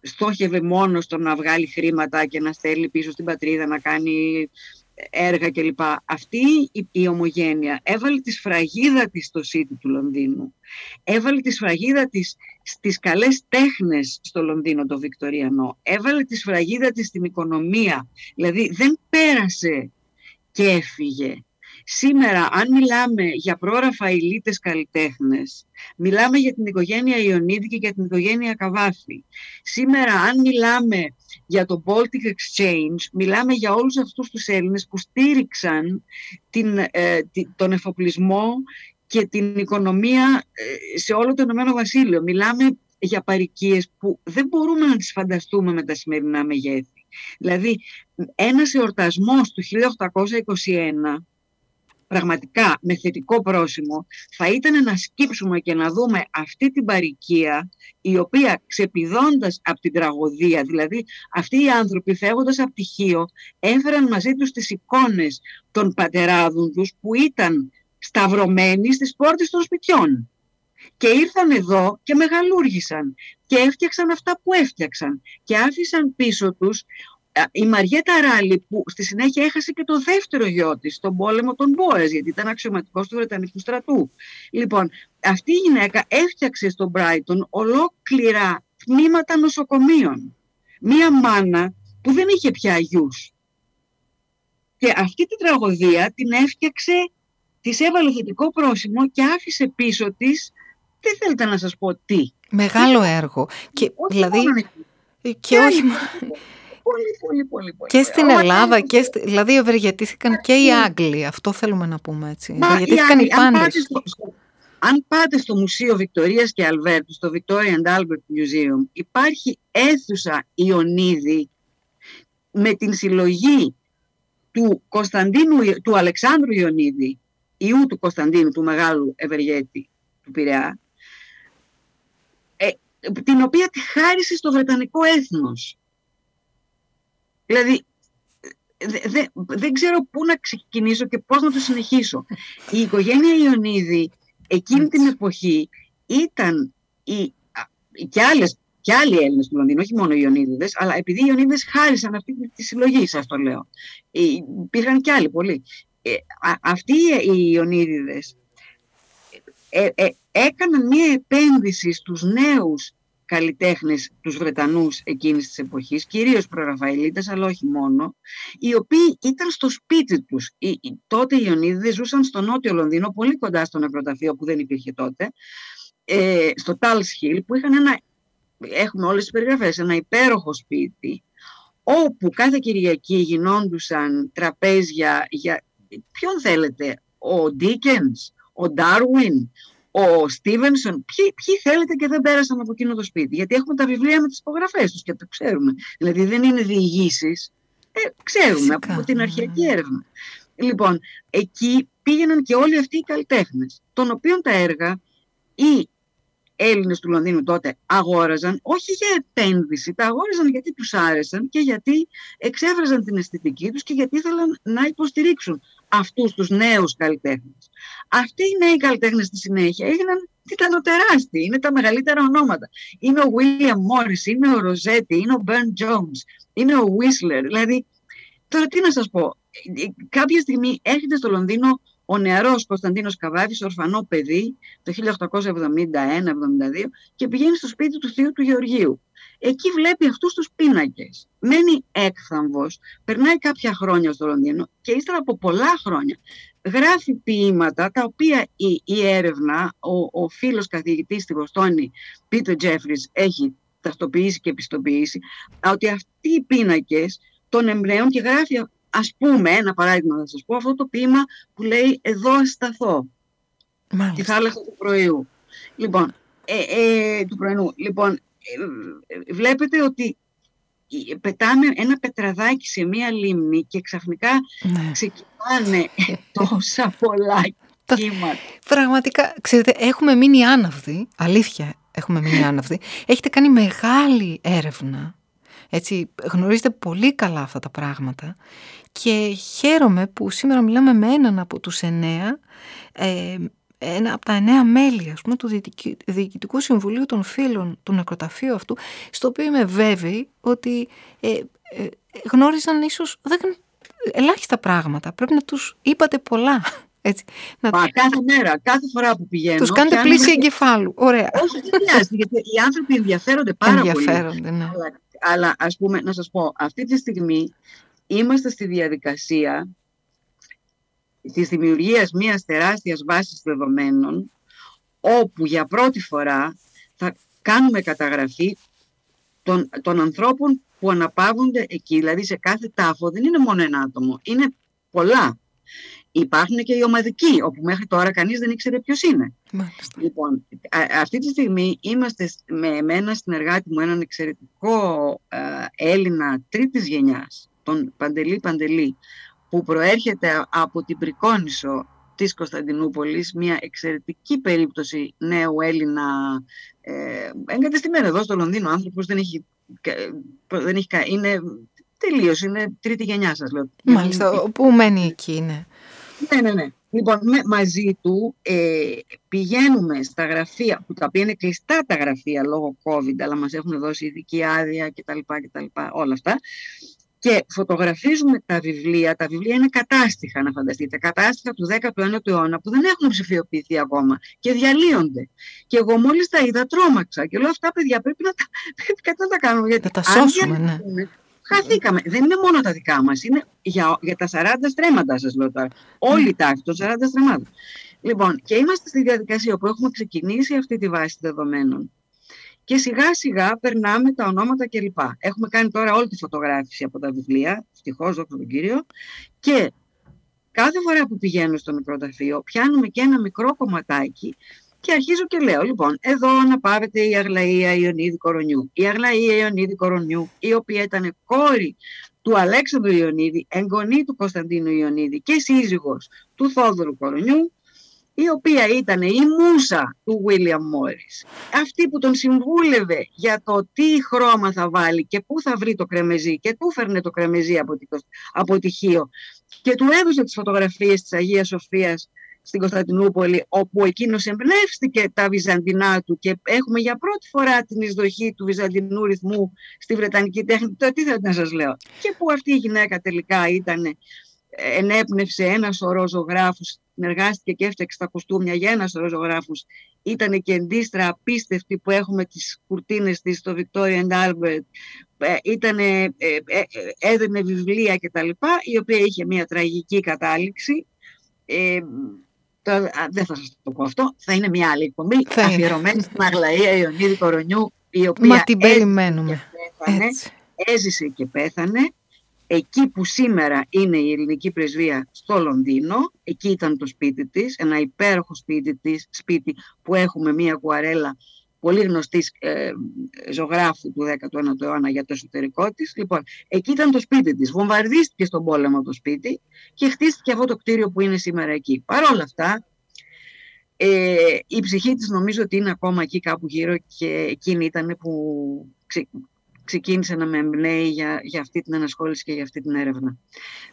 στόχευε μόνος στο να βγάλει χρήματα και να στέλνει πίσω στην πατρίδα, να κάνει έργα κλπ. Αυτή η, η ομογένεια έβαλε τη σφραγίδα της στο City του Λονδίνου. Έβαλε τη σφραγίδα της στις καλές τέχνες στο Λονδίνο το Βικτοριανό. Έβαλε τη σφραγίδα της στην οικονομία. Δηλαδή δεν πέρασε και έφυγε. Σήμερα, αν μιλάμε για πρόραφα ηλίτες καλλιτέχνες, μιλάμε για την οικογένεια Ιωνίδη και για την οικογένεια Καβάφη. Σήμερα, αν μιλάμε για το Baltic Exchange, μιλάμε για όλους αυτούς τους Έλληνες που στήριξαν την, ε, τον εφοπλισμό και την οικονομία ε, σε όλο το Ηνωμένο Βασίλειο. Μιλάμε για παρικίες που δεν μπορούμε να τις φανταστούμε με τα σημερινά μεγέθη. Δηλαδή, ένας εορτασμός του 1821 πραγματικά με θετικό πρόσημο θα ήταν να σκύψουμε και να δούμε αυτή την παροικία η οποία ξεπηδώντας από την τραγωδία, δηλαδή αυτοί οι άνθρωποι φεύγοντας από τυχείο έφεραν μαζί τους τις εικόνες των πατεράδων τους που ήταν σταυρωμένοι στις πόρτες των σπιτιών. Και ήρθαν εδώ και μεγαλούργησαν και έφτιαξαν αυτά που έφτιαξαν και άφησαν πίσω τους η Μαριέτα Ράλη που στη συνέχεια έχασε και το δεύτερο γιο της στον πόλεμο των Μπόες γιατί ήταν αξιωματικός του Βρετανικού στρατού. Λοιπόν, αυτή η γυναίκα έφτιαξε στον Μπράιτον ολόκληρα τμήματα νοσοκομείων. Μία μάνα που δεν είχε πια γιους. Και αυτή την τραγωδία την έφτιαξε, της έβαλε θετικό πρόσημο και άφησε πίσω της, δεν θέλετε να σας πω τι. Μεγάλο έργο. Και, δηλαδή, και όχι, πολύ, πολύ, πολύ. πολύ. Και στην Ελλάδα, και στη... δηλαδή ευεργετήθηκαν και οι Άγγλοι, αυτό θέλουμε να πούμε έτσι. Μα, ευεργετήθηκαν οι, οι πάντες. Αν πάτε στο Μουσείο Βικτορίας και Αλβέρτου, στο Victoria and Albert Museum, υπάρχει αίθουσα Ιωνίδη με την συλλογή του, Κωνσταντίνου, του Αλεξάνδρου Ιωνίδη, ιού του Κωνσταντίνου, του μεγάλου ευεργέτη του Πειραιά, ε, την οποία τη χάρισε στο Βρετανικό έθνος. Δηλαδή, δεν ξέρω πού να ξεκινήσω και πώς να το συνεχίσω. Η οικογένεια Ιωνίδη εκείνη την εποχή ήταν η, και, άλλες, και άλλοι Έλληνες του Λονδίνου, όχι μόνο οι Ιωνίδες, αλλά επειδή οι Ιωνίδες χάρισαν αυτή τη συλλογή, σας το λέω. Υπήρχαν και άλλοι πολλοί. Ε, αυτοί οι Ιωνίδιδες ε, ε, έκαναν μία επένδυση στους νέους καλλιτέχνες, τους Βρετανούς εκείνης της εποχής, κυρίως προραφαηλίτες, αλλά όχι μόνο, οι οποίοι ήταν στο σπίτι τους. Οι, τότε οι Ιωνίδες ζούσαν στο νότιο Λονδίνο, πολύ κοντά στο νεκροταφείο που δεν υπήρχε τότε, ε, στο Τάλς Hill, που είχαν ένα, έχουμε όλες τις περιγραφές, ένα υπέροχο σπίτι, όπου κάθε Κυριακή γινόντουσαν τραπέζια για ποιον θέλετε, ο Ντίκενς, ο Ντάρουιν, ο Στίβενσον, ποιοι, ποιοι θέλετε και δεν πέρασαν από εκείνο το σπίτι; Γιατί έχουμε τα βιβλία με τις υπογραφές τους και το ξέρουμε. Δηλαδή δεν είναι διηγήσεις. Ε, ξέρουμε Φυσικά. από την αρχαϊκή έρευνα. Λοιπόν, εκεί πήγαιναν και όλοι αυτοί οι καλλιτέχνες, των οποίων τα έργα οι Έλληνες του Λονδίνου τότε αγόραζαν, όχι για επένδυση, τα αγόραζαν γιατί τους άρεσαν και γιατί εξέφραζαν την αισθητική τους και γιατί ήθελαν να υποστηρίξουν αυτούς τους νέους καλλιτέχνες. Αυτοί οι νέοι καλλιτέχνες στη συνέχεια έγιναν τιτανοτεράστιοι, είναι τα μεγαλύτερα ονόματα. Είναι ο William Morris, είναι ο Ροζέτη, είναι ο Burn Jones, είναι ο Whistler. Δηλαδή, τώρα τι να σας πω, κάποια στιγμή έρχεται στο Λονδίνο ο νεαρός Κωνσταντίνος Καβάφης, ορφανό παιδί, το 1871-72 και πηγαίνει στο σπίτι του θείου του Γεωργίου. Εκεί βλέπει αυτούς τους πίνακες. Μένει έκθαμβος, περνάει κάποια χρόνια στο Λονδίνο και ύστερα από πολλά χρόνια γράφει ποίηματα τα οποία η, η έρευνα, ο, ο φίλος καθηγητής στη Βοστόνη, Πίτερ Τζέφρις, έχει ταυτοποιήσει και επιστοποιήσει, ότι αυτοί οι πίνακες των εμπνέων και γράφει ας πούμε, ένα παράδειγμα να σας πω, αυτό το ποίημα που λέει «Εδώ σταθώ» τη θάλασσα του πρωιού. Λοιπόν, ε, ε, του πρωινού. Λοιπόν, ε, βλέπετε ότι πετάμε ένα πετραδάκι σε μία λίμνη και ξαφνικά ναι. ξεκινάνε τόσα πολλά κύματα. Πραγματικά, ξέρετε, έχουμε μείνει άναυδοι, αλήθεια έχουμε μείνει άναυδοι. Έχετε κάνει μεγάλη έρευνα, έτσι, γνωρίζετε πολύ καλά αυτά τα πράγματα και χαίρομαι που σήμερα μιλάμε με έναν από τους εννέα, ε, ένα από τα εννέα μέλη ας πούμε, του Διοικητικού Συμβουλίου των Φίλων του νεκροταφείου αυτού, στο οποίο είμαι βέβαιη ότι ε, ε, γνώριζαν ίσως δεν, ελάχιστα πράγματα. Πρέπει να τους είπατε πολλά. Έτσι, να... Μα, κάθε μέρα, κάθε φορά που πηγαίνω. Τους κάνετε πλήση εγκεφάλου. Ωραία. Όχι, δεν χρειάζεται, γιατί οι άνθρωποι ενδιαφέρονται πάρα ενδιαφέρονται, πολύ. Ναι. Αλλά, αλλά ας πούμε, να σας πω, αυτή τη στιγμή είμαστε στη διαδικασία της δημιουργίας μιας τεράστιας βάσης δεδομένων όπου για πρώτη φορά θα κάνουμε καταγραφή των, των ανθρώπων που αναπαύονται εκεί. Δηλαδή σε κάθε τάφο δεν είναι μόνο ένα άτομο, είναι πολλά. Υπάρχουν και οι ομαδικοί, όπου μέχρι τώρα κανείς δεν ήξερε ποιος είναι. Λοιπόν, αυτή τη στιγμή είμαστε με εμένα συνεργάτη μου, έναν εξαιρετικό ε, Έλληνα τρίτης γενιάς, τον Παντελή Παντελή, που προέρχεται από την Πρικόνισο της Κωνσταντινούπολης, μια εξαιρετική περίπτωση νέου Έλληνα ε, εγκατεστημένο εδώ στο Λονδίνο, άνθρωπος δεν έχει, δεν έχει είναι τελείως, είναι τρίτη γενιά σας λέω. Μάλιστα, πού μένει εκεί, ναι. Ναι, ναι, ναι. Λοιπόν, μαζί του ε, πηγαίνουμε στα γραφεία, που τα οποία είναι κλειστά τα γραφεία λόγω COVID, αλλά μας έχουν δώσει ειδική άδεια κτλ. κτλ όλα αυτά και φωτογραφίζουμε τα βιβλία. Τα βιβλία είναι κατάστοιχα, να φανταστείτε. Κατάστοιχα του 19ου αιώνα που δεν έχουν ψηφιοποιηθεί ακόμα και διαλύονται. Και εγώ μόλις τα είδα, τρόμαξα. Και λέω: Αυτά, παιδιά, πρέπει να τα, πρέπει να τα κάνουμε. Γιατί να τα σώσουμε, ναι. Χαθήκαμε. Δεν είναι μόνο τα δικά μας. Είναι για, για τα 40 στρέμματα, σας λέω τώρα. Όλη η τάξη των 40 στρεμμάτων. Λοιπόν, και είμαστε στη διαδικασία που έχουμε ξεκινήσει αυτή τη βάση δεδομένων και σιγά σιγά περνάμε τα ονόματα κλπ. Έχουμε κάνει τώρα όλη τη φωτογράφηση από τα βιβλία, ευτυχώς δόξα τον κύριο, και κάθε φορά που πηγαίνω στο νεκροταφείο πιάνουμε και ένα μικρό κομματάκι και αρχίζω και λέω, λοιπόν, εδώ αναπαύεται η Αγλαία Ιωνίδη Κορονιού. Η Αγλαία Ιωνίδη Κορονιού, η οποία ήταν κόρη του Αλέξανδρου Ιωνίδη, εγγονή του Κωνσταντίνου Ιωνίδη και σύζυγος του Θόδωρου Κορονιού, η οποία ήταν η μουσα του William Morris. Αυτή που τον συμβούλευε για το τι χρώμα θα βάλει και πού θα βρει το κρεμεζί και του φέρνε το κρεμεζί από, από τυχείο και του έδωσε τις φωτογραφίες της Αγίας Σοφίας στην Κωνσταντινούπολη όπου εκείνος εμπνεύστηκε τα βυζαντινά του και έχουμε για πρώτη φορά την εισδοχή του βυζαντινού ρυθμού στη Βρετανική τέχνη. Τώρα τι θέλετε να σας λέω. Και που αυτή η γυναίκα τελικά ήταν ενέπνευσε ένας σωρός ζωγράφους, συνεργάστηκε και έφτιαξε τα κοστούμια για ένας σωρός ζωγράφους. Ήταν και εντίστρα απίστευτη που έχουμε τις κουρτίνες της στο Victoria and Albert. Ε, ήτανε, ε, ε, έδαινε βιβλία κτλ. η οποία είχε μια τραγική κατάληξη. Ε, δεν θα σας το πω αυτό, θα είναι μια άλλη εκπομπή αφιερωμένη στην Αγλαία Ιωνίδη Κορονιού η οποία Μα την περιμένουμε. έζησε και πέθανε. Εκεί που σήμερα είναι η ελληνική πρεσβεία στο Λονδίνο, εκεί ήταν το σπίτι της, ένα υπέροχο σπίτι, της, σπίτι που έχουμε μία κουαρέλα πολύ γνωστής ε, ζωγράφου του 19ου αιώνα για το εσωτερικό της. Λοιπόν, εκεί ήταν το σπίτι της. Βομβαρδίστηκε στον πόλεμο το σπίτι και χτίστηκε αυτό το κτίριο που είναι σήμερα εκεί. Παρ' όλα αυτά, ε, η ψυχή της νομίζω ότι είναι ακόμα εκεί κάπου γύρω και εκείνη ήταν που ξεκίνησε να με εμπνέει για, για αυτή την ανασχόληση και για αυτή την έρευνα.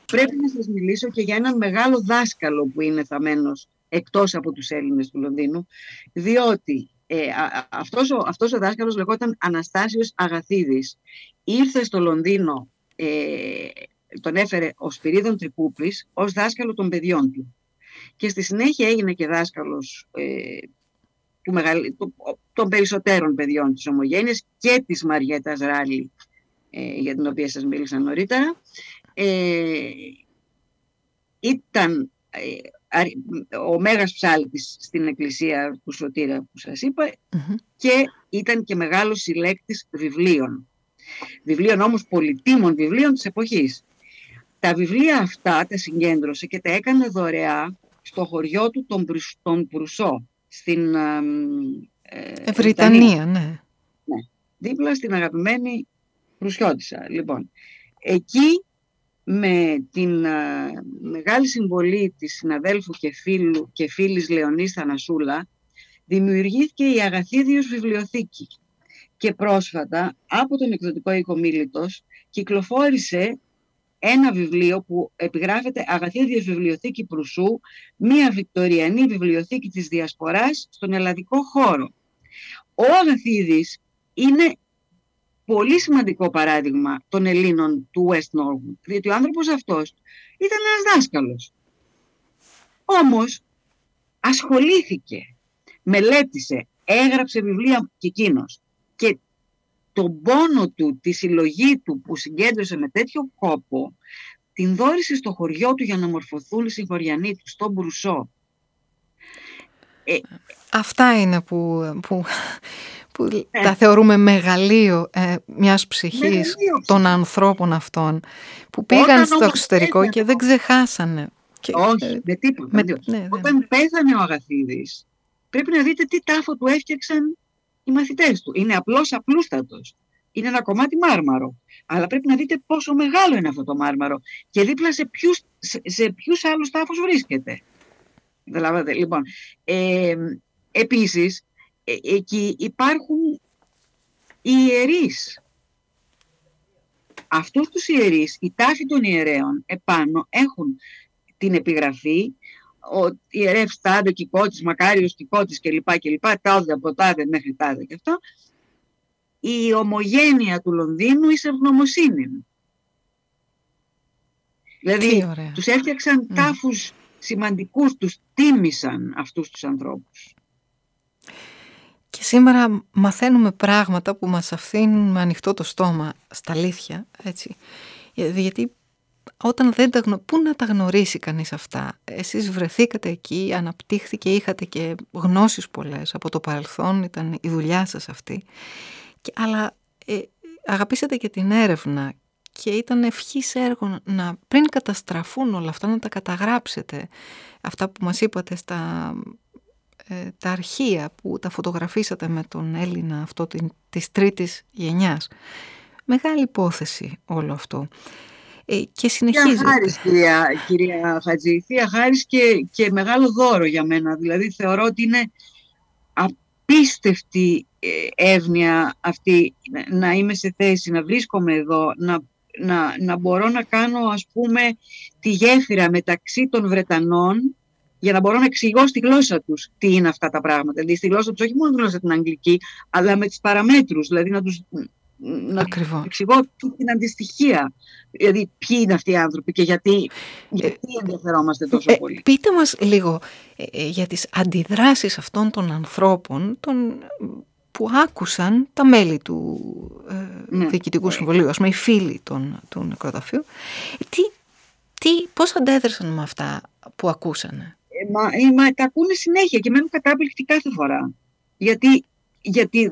Πρέπει να σας μιλήσω και για έναν μεγάλο δάσκαλο που είναι θαμένος εκτός από τους Έλληνες του Λονδίνου, διότι ε, αυτός, ο, αυτός ο δάσκαλος λεγόταν Αναστάσιος Αγαθίδης. Ήρθε στο Λονδίνο, ε, τον έφερε ο Σπυρίδων Τρικούπης ως δάσκαλο των παιδιών του. Και στη συνέχεια έγινε και δάσκαλος ε, του των περισσότερων παιδιών της ομογένειας και της Μαριέτας Ράλη, ε, για την οποία σας μίλησα νωρίτερα. Ε, ήταν ε, ο Μέγας Ψάλτης στην εκκλησία του Σωτήρα που σας ειπα και ήταν και μεγάλος συλλέκτης βιβλίων. Βιβλίων όμως πολιτήμων βιβλίων της εποχής. Τα βιβλία αυτά τα συγκέντρωσε και τα έκανε δωρεά στο χωριό του τον, τον Προυσό στην ε, ε Βρυτανία, ναι. ναι. Δίπλα στην αγαπημένη Προυσιώτισσα. Λοιπόν, εκεί με την μεγάλη συμβολή της συναδέλφου και, φίλου, και φίλης Λεωνής Θανασούλα δημιουργήθηκε η Αγαθίδιος Βιβλιοθήκη και πρόσφατα από τον εκδοτικό οίκο κυκλοφόρησε ένα βιβλίο που επιγράφεται «Αγαθίδιος Βιβλιοθήκη Προυσού, μια βικτοριανή βιβλιοθήκη της Διασποράς στον ελλαδικό χώρο». Ο Αγαθίδης είναι πολύ σημαντικό παράδειγμα των Ελλήνων του West Norwood, διότι ο άνθρωπος αυτός ήταν ένας δάσκαλος. Όμως ασχολήθηκε, μελέτησε, έγραψε βιβλία και εκείνος και τον πόνο του, τη συλλογή του που συγκέντρωσε με τέτοιο κόπο, την δόρισε στο χωριό του για να μορφωθούν οι συγχωριανοί του, στον Μπρουσό. Ε, Αυτά είναι που, που, που ε. τα θεωρούμε μεγαλείο ε, μιας ψυχής των ανθρώπων αυτών που πήγαν στο εξωτερικό και δεν ξεχάσανε. Και, όχι, ε, με τίποτα. Με, ναι, Όταν πέθανε ο Αγαθίδης, πρέπει να δείτε τι τάφο του έφτιαξαν οι μαθητές του. Είναι απλώς απλούστατος. Είναι ένα κομμάτι μάρμαρο. Αλλά πρέπει να δείτε πόσο μεγάλο είναι αυτό το μάρμαρο και δίπλα σε ποιους, σε, σε ποιους άλλους τάφους βρίσκεται. Καταλάβατε. Λοιπόν, ε, επίσης, ε, εκεί υπάρχουν οι ιερείς. Αυτούς τους ιερείς, οι τάφοι των ιερέων επάνω έχουν την επιγραφή ο ιερεύς τάδε, κικότης, μακάριος κικότης κλπ. κλπ. Τάδε από τάδε μέχρι τάδε και αυτό. Η ομογένεια του Λονδίνου εις ευγνωμοσύνη. Δηλαδή τους έφτιαξαν mm. τάφους σημαντικούς, τους τίμησαν αυτούς τους ανθρώπους. Και σήμερα μαθαίνουμε πράγματα που μας αφήνουν με ανοιχτό το στόμα, στα αλήθεια, έτσι. Γιατί όταν δεν τα γνω... Πού να τα γνωρίσει κανείς αυτά; Εσείς βρεθήκατε εκεί, αναπτύχθηκε, είχατε και γνώσεις πολλές από το παρελθόν, ήταν η δουλειά σας αυτή. Και, αλλά ε, αγαπήσατε και την έρευνα και ήταν ευχής έργο να πριν καταστραφούν όλα αυτά να τα καταγράψετε. Αυτά που μας είπατε στα ε, τα αρχεία που τα φωτογραφίσατε με τον Έλληνα αυτό την, της τρίτης γενιάς. Μεγάλη υπόθεση όλο αυτό. ε, και συνεχίζεται. Θεία χάρης, κυρία, κυρία Χατζή, θεία χάρης και, και μεγάλο δώρο για μένα. Δηλαδή θεωρώ ότι είναι απίστευτη ε, εύνοια αυτή να είμαι σε θέση να βρίσκομαι εδώ, να, να, να μπορώ να κάνω ας πούμε τη γέφυρα μεταξύ των Βρετανών για να μπορώ να εξηγώ στη γλώσσα τους τι είναι αυτά τα πράγματα. Δηλαδή στη γλώσσα τους όχι μόνο τη γλώσσα την αγγλική, αλλά με τις παραμέτρους, δηλαδή να τους να Ακριβώς. εξηγώ την αντιστοιχεία. Δηλαδή ποιοι είναι αυτοί οι άνθρωποι και γιατί, γιατί ενδιαφερόμαστε τόσο Ε, πολύ. πείτε μας λίγο ε, ε, για τις αντιδράσεις αυτών των ανθρώπων των, που άκουσαν τα μέλη του ε, Ναι. Διοικητικού Συμβουλίου, ας πούμε οι φίλοι των, του νεκροταφείου. Ε, Τι, τι, πώς αντέδρασαν με αυτά που ακούσανε; Ε, μα, ε, μα τα ακούνε συνέχεια και μένουν κατάπληκτοι κάθε φορά. Γιατί, γιατί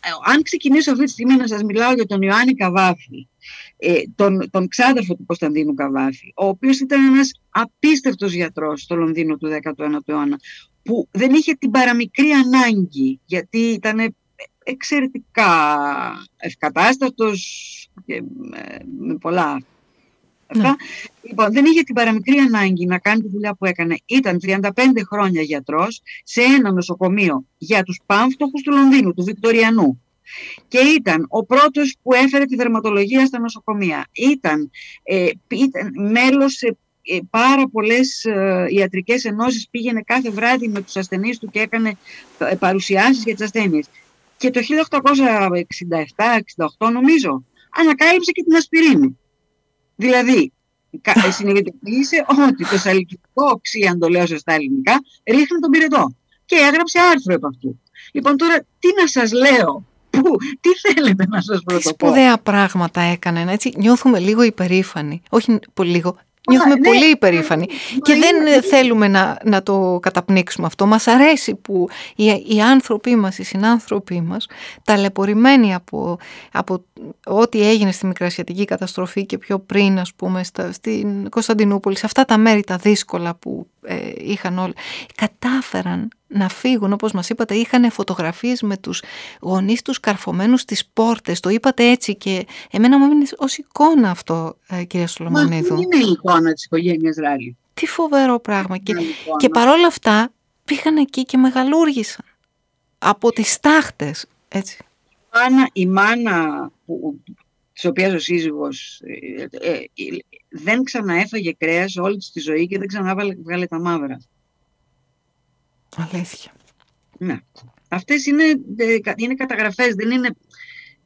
ε, αν ξεκινήσω αυτή τη στιγμή να σας μιλάω για τον Ιωάννη Καβάφη, ε, τον, τον ξάδερφο του Κωνσταντίνου Καβάφη, ο οποίος ήταν ένας απίστευτος γιατρός στο Λονδίνο του 19ου αιώνα, που δεν είχε την παραμικρή ανάγκη, γιατί ήταν εξαιρετικά ευκατάστατος και με, με πολλά αυτά. Λοιπόν, δεν είχε την παραμικρή ανάγκη να κάνει τη δουλειά που έκανε. Ήταν 35 χρόνια γιατρός σε ένα νοσοκομείο για τους πάμφτωχους του Λονδίνου, του Βικτοριανού. Και ήταν ο πρώτος που έφερε τη δερματολογία στα νοσοκομεία. Ήταν, ε, ήταν μέλος σε ε, πάρα πολλές ε, ιατρικές ενώσεις, πήγαινε κάθε βράδυ με τους ασθενείς του και έκανε ε, παρουσιάσεις για τις ασθένειες. Και το 1867-68 νομίζω ανακάλυψε και την ασπιρίνη. Δηλαδή, κα- συνειδητοποίησε ότι το σαλικιστικό οξύ, αν το λέω σωστά ελληνικά, ρίχνει τον πυρετό. Και έγραψε άρθρο επ' αυτού. Λοιπόν, τώρα τι να σας λέω, Πού, τι θέλετε να σας Τι πρωτοπώ; σπουδαία πράγματα έκαναν, έτσι. Νιώθουμε λίγο υπερήφανοι. Όχι πολύ λίγο. Νιώθουμε ναι, πολύ υπερήφανοι. Και είναι δεν πολύ. θέλουμε να, να το καταπνίξουμε αυτό. Μας αρέσει που οι, οι άνθρωποι μας, οι συνάνθρωποι μας, ταλαιπωρημένοι από, από ό,τι έγινε στη Μικρασιατική καταστροφή και πιο πριν, ας πούμε, στα, στην Κωνσταντινούπολη, σε αυτά τα μέρη τα δύσκολα που ε, είχαν όλοι, κατάφεραν να φύγουν, όπως μας είπατε, είχαν φωτογραφίες με τους γονείς τους καρφωμένους στις πόρτες. Το είπατε έτσι και εμένα μου έμεινε ως εικόνα αυτό, ε, κυρία Μα Σολομονίδου. αυτή είναι η εικόνα της οικογένειας Ράλι. Τι φοβερό πράγμα. Και, Μεγάλη εικόνα. και παρόλα αυτά πήγαν εκεί και μεγαλούργησαν. Από τις τάχτες, έτσι. μάνα, η μάνα που, της οποίας ο σύζυγος ε, ε, ε, δεν ξαναέφαγε κρέας όλη της τη ζωή και δεν ξανά βάλε- βγάλε τα μαύρα. Αλήθεια. Ναι. Αυτές είναι, ε, κα- είναι καταγραφές, δεν είναι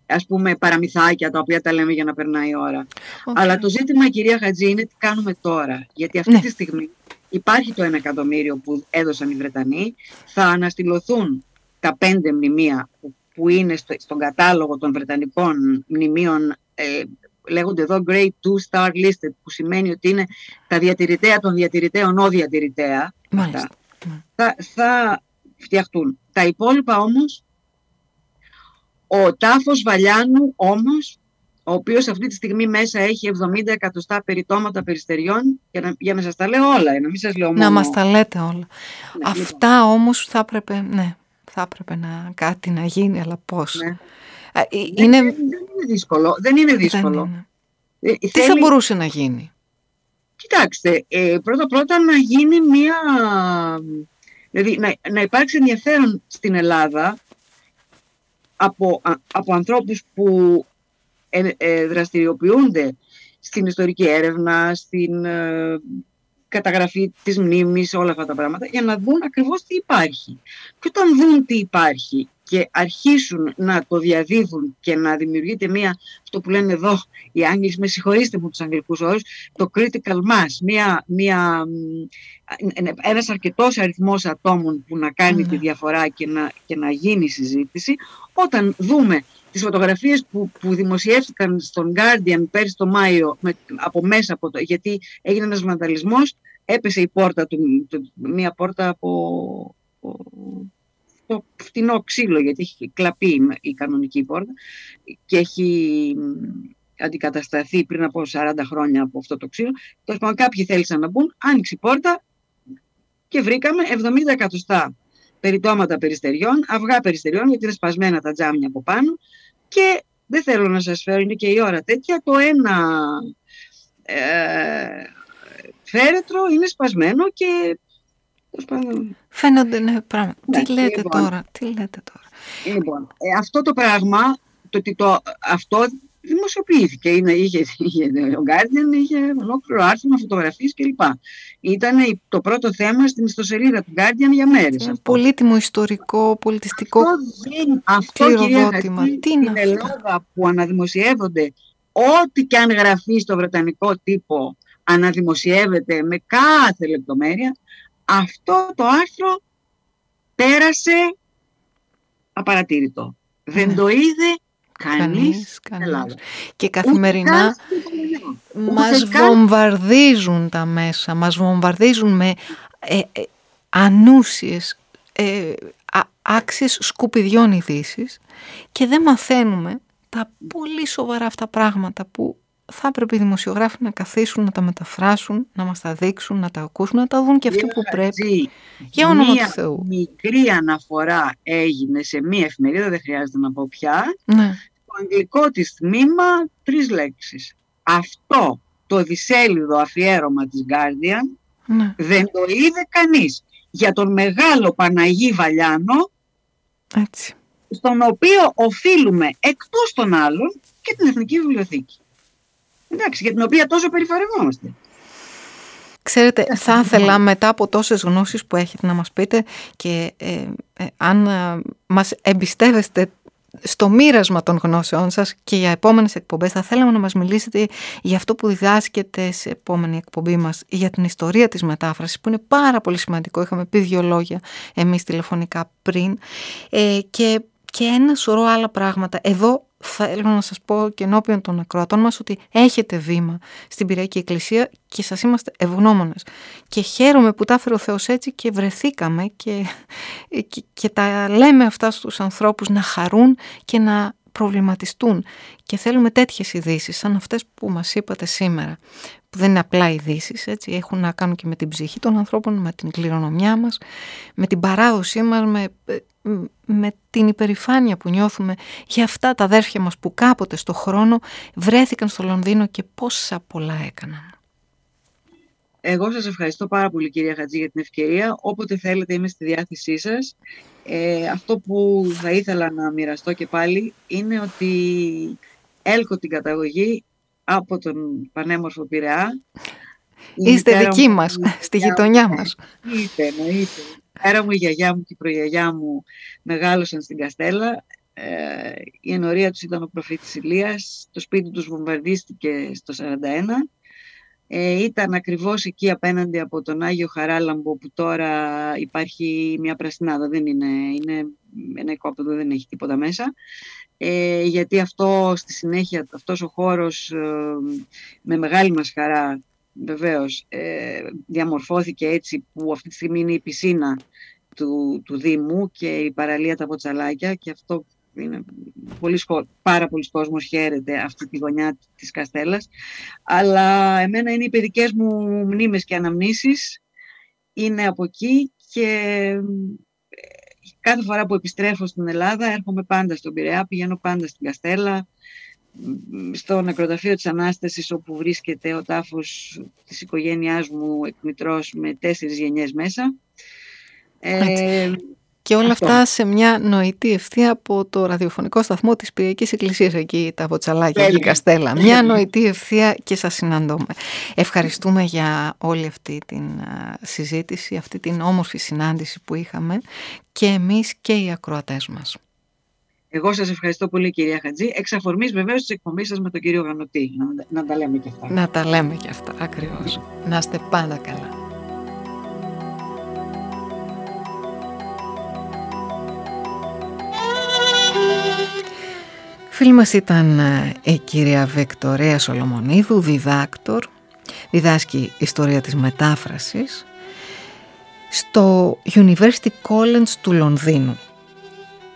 ας πούμε παραμυθάκια τα οποία τα λέμε για να περνάει η ώρα. Αλλά το ζήτημα κυρία Χατζή είναι τι κάνουμε τώρα. Γιατί αυτή Ναι. τη στιγμή υπάρχει το ένα εκατομμύριο που έδωσαν οι Βρετανοί. Θα αναστηλωθούν τα πέντε μνημεία που, που είναι στο, στον κατάλογο των Βρετανικών μνημείων ε, λέγονται εδώ Grade 2 Star Listed που σημαίνει ότι είναι τα διατηρητέα των διατηρητέων ο διατηρητέα. Μάλιστα. Αυτά. Θα, θα φτιαχτούν. Τα υπόλοιπα όμως ο τάφος Βαλιάνου όμως ο οποίος αυτή τη στιγμή μέσα έχει 70 εκατοστά περιτώματα περιστεριών για να, για να σας τα λέω όλα, να μην σας λέω μόνο... Να μας τα λέτε όλα. Ναι, Αυτά όμως θα έπρεπε, ναι, θα έπρεπε να κάτι να γίνει, αλλά πώς. Ναι. Α, ε, Δεν, είναι, δεν, δεν είναι δύσκολο. Δεν είναι δύσκολο. είναι. Ε, Τι θα θέλει- μπορούσε να γίνει; Κοιτάξτε, ε, πρώτα πρώτα να γίνει μια... Δηλαδή να, να υπάρξει ενδιαφέρον στην Ελλάδα από, α- από ανθρώπους που ε, ε, δραστηριοποιούνται στην ιστορική έρευνα, στην ε, καταγραφή της μνήμης, όλα αυτά τα πράγματα, για να δουν ακριβώς τι υπάρχει. Και όταν δουν τι υπάρχει και αρχίσουν να το διαδίδουν και να δημιουργείται μία, αυτό που λένε εδώ οι Άγγλοι, με συγχωρήστε μου τους αγγλικούς όρους, το critical mass, μία, μία, μ, ε, ένας αρκετός αριθμός ατόμων που να κάνει τη διαφορά και να, και να γίνει συζήτηση, όταν δούμε τις φωτογραφίες που, που δημοσιεύτηκαν στον Guardian πέρσι το Μάιο με, από μέσα από το, γιατί έγινε ένας βανταλισμός, έπεσε η πόρτα του, του- μία πόρτα από, από το φτηνό ξύλο, γιατί έχει κλαπεί η κανονική πόρτα και έχει μ, αντικατασταθεί πριν από 40 χρόνια από αυτό το ξύλο. Τέλος πάντων, κάποιοι θέλησαν να μπουν, άνοιξε η πόρτα και βρήκαμε 70 εκατοστά περιτώματα περιστεριών, αυγά περιστεριών, γιατί είναι σπασμένα τα τζάμια από πάνω. Και δεν θέλω να σας φέρω, είναι και η ώρα τέτοια, το ένα ε, φέρετρο είναι σπασμένο και Φαίνονται ναι, πράγματα. Ναι, τι λέτε λοιπόν. τώρα, τι λέτε τώρα. Λοιπόν, ε, αυτό το πράγμα, το ότι το, αυτό δημοσιοποιήθηκε. Είναι, είχε, είχε, ο Guardian είχε ολόκληρο άρθρο με φωτογραφίες κλπ. Ήταν η- το πρώτο θέμα στην ιστοσελίδα του Guardian για μέρες. Είναι αυτό. πολύτιμο ιστορικό, πολιτιστικό Αυτό, δεν- αυτό κυρία κληροδότημα. Χατζη, Τι είναι στην αυτό. Ελλάδα που αναδημοσιεύονται ό,τι και αν γραφεί στο βρετανικό τύπο αναδημοσιεύεται με κάθε λεπτομέρεια αυτό το άρθρο πέρασε απαρατήρητο. Δεν Ναι. το είδε κανείς Κανείς, στην κανείς. Ελλάδα. Και καθημερινά Ούτε καν στην Πολωνία. μας Ούτε καν- βομβαρδίζουν τα μέσα, μας βομβαρδίζουν με ε, ε, ανούσιες, ε, α, άξιες σκουπιδιών ειδήσεις και δεν μαθαίνουμε τα πολύ σοβαρά αυτά πράγματα που θα έπρεπε οι δημοσιογράφοι να καθίσουν, να τα μεταφράσουν, να μας τα δείξουν, να τα ακούσουν, να τα δουν και αυτοί Κυρία που πρέπει. Χατζή, Για όνομα μία του Θεού. μικρή αναφορά έγινε σε μία εφημερίδα, δεν χρειάζεται να πω πια, Ναι. το αγγλικό της τμήμα τρεις λέξεις. Αυτό το δισέλιδο αφιέρωμα της Guardian Ναι. δεν το είδε κανείς. Για τον μεγάλο Παναγί Βαλιάνο, Έτσι. στον οποίο οφείλουμε εκτός των άλλων και την Εθνική Βιβλιοθήκη. Εντάξει, για την οποία τόσο περιφαρευόμαστε. Ξέρετε, θα ήθελα μετά από τόσες γνώσεις που έχετε να μας πείτε και ε, ε, αν ε, μας εμπιστεύεστε στο μοίρασμα των γνώσεών σας και για επόμενες εκπομπές θα θέλαμε να μας μιλήσετε για αυτό που διδάσκεται σε επόμενη εκπομπή μας για την ιστορία της μετάφρασης που είναι πάρα πολύ σημαντικό, είχαμε πει δύο λόγια εμείς τηλεφωνικά πριν. Ε, και, και ένα σωρό άλλα πράγματα. Εδώ θέλω να σας πω και ενώπιον των ακροατών μας ότι έχετε βήμα στην Πυριακή Εκκλησία και σας είμαστε ευγνώμονες. Και χαίρομαι που τα έφερε ο Θεός έτσι και βρεθήκαμε και, και, και τα λέμε αυτά στους ανθρώπους να χαρούν και να προβληματιστούν. Και θέλουμε τέτοιες ειδήσεις σαν αυτές που μας είπατε σήμερα που δεν είναι απλά ειδήσεις, έτσι, έχουν να κάνουν και με την ψυχή των ανθρώπων, με την κληρονομιά μας, με την παράδοσή μας, με, με την υπερηφάνεια που νιώθουμε για αυτά τα αδέρφια μας που κάποτε στο χρόνο βρέθηκαν στο Λονδίνο και πόσα πολλά έκαναν. Εγώ σας ευχαριστώ πάρα πολύ κυρία Χατζή για την ευκαιρία. Όποτε θέλετε είμαι στη διάθεσή σας. Ε, αυτό που θα ήθελα να μοιραστώ και πάλι είναι ότι έλκω την καταγωγή από τον πανέμορφο Πειραιά. Η Είστε μητέρα δικοί μου, μας, η στη γιαγιά γειτονιά μου, μας. Εννοείται, εννοείται. Η μητέρα μου, η γιαγιά μου και η προγιαγιά μου μεγάλωσαν στην Καστέλα. Ε, η ενορία τους ήταν ο προφήτης Ηλίας. Το σπίτι τους βομβαρδίστηκε στο 41. Ε, ήταν ακριβώς εκεί απέναντι από τον Άγιο Χαράλαμπο που τώρα υπάρχει μια πρασινάδα, δεν είναι, είναι ένα οικόπεδο, δεν έχει τίποτα μέσα. Ε, γιατί αυτό στη συνέχεια, αυτός ο χώρος ε, με μεγάλη μας χαρά βεβαίως ε, διαμορφώθηκε έτσι που αυτή τη στιγμή είναι η πισίνα του, του Δήμου και η παραλία τα Ποτσαλάκια και αυτό είναι πολύ, πάρα πολλοί κόσμος χαίρεται αυτή τη γωνιά της Καστέλας. Αλλά εμένα είναι οι παιδικές μου μνήμες και αναμνήσεις. Είναι από εκεί και κάθε φορά που επιστρέφω στην Ελλάδα έρχομαι πάντα στον Πειραιά, πηγαίνω πάντα στην Καστέλα στο νεκροταφείο της Ανάστασης όπου βρίσκεται ο τάφος της οικογένειάς μου εκμητρός με τέσσερις γενιές μέσα. Ε, και όλα αυτό. αυτά σε μια νοητή ευθεία από το ραδιοφωνικό σταθμό της Πυριακής Εκκλησίας εκεί, τα Βοτσαλάκια, εκεί Καστέλα. Μια νοητή ευθεία και σας συναντούμε. Ευχαριστούμε για όλη αυτή την συζήτηση, αυτή την όμορφη συνάντηση που είχαμε και εμείς και οι ακροατές μας. Εγώ σας ευχαριστώ πολύ κυρία Χατζή. Εξ αφορμής βεβαίως της εκπομπής σας με τον κύριο Γανωτή. Να, να τα λέμε και αυτά. Να τα λέμε και αυτά, ακριβώς. Να είστε πάντα καλά. Φίλη μας ήταν η κυρία Βεκτορέα Σολομονίδου, διδάκτορ, διδάσκει ιστορία της μετάφρασης στο University College του Λονδίνου.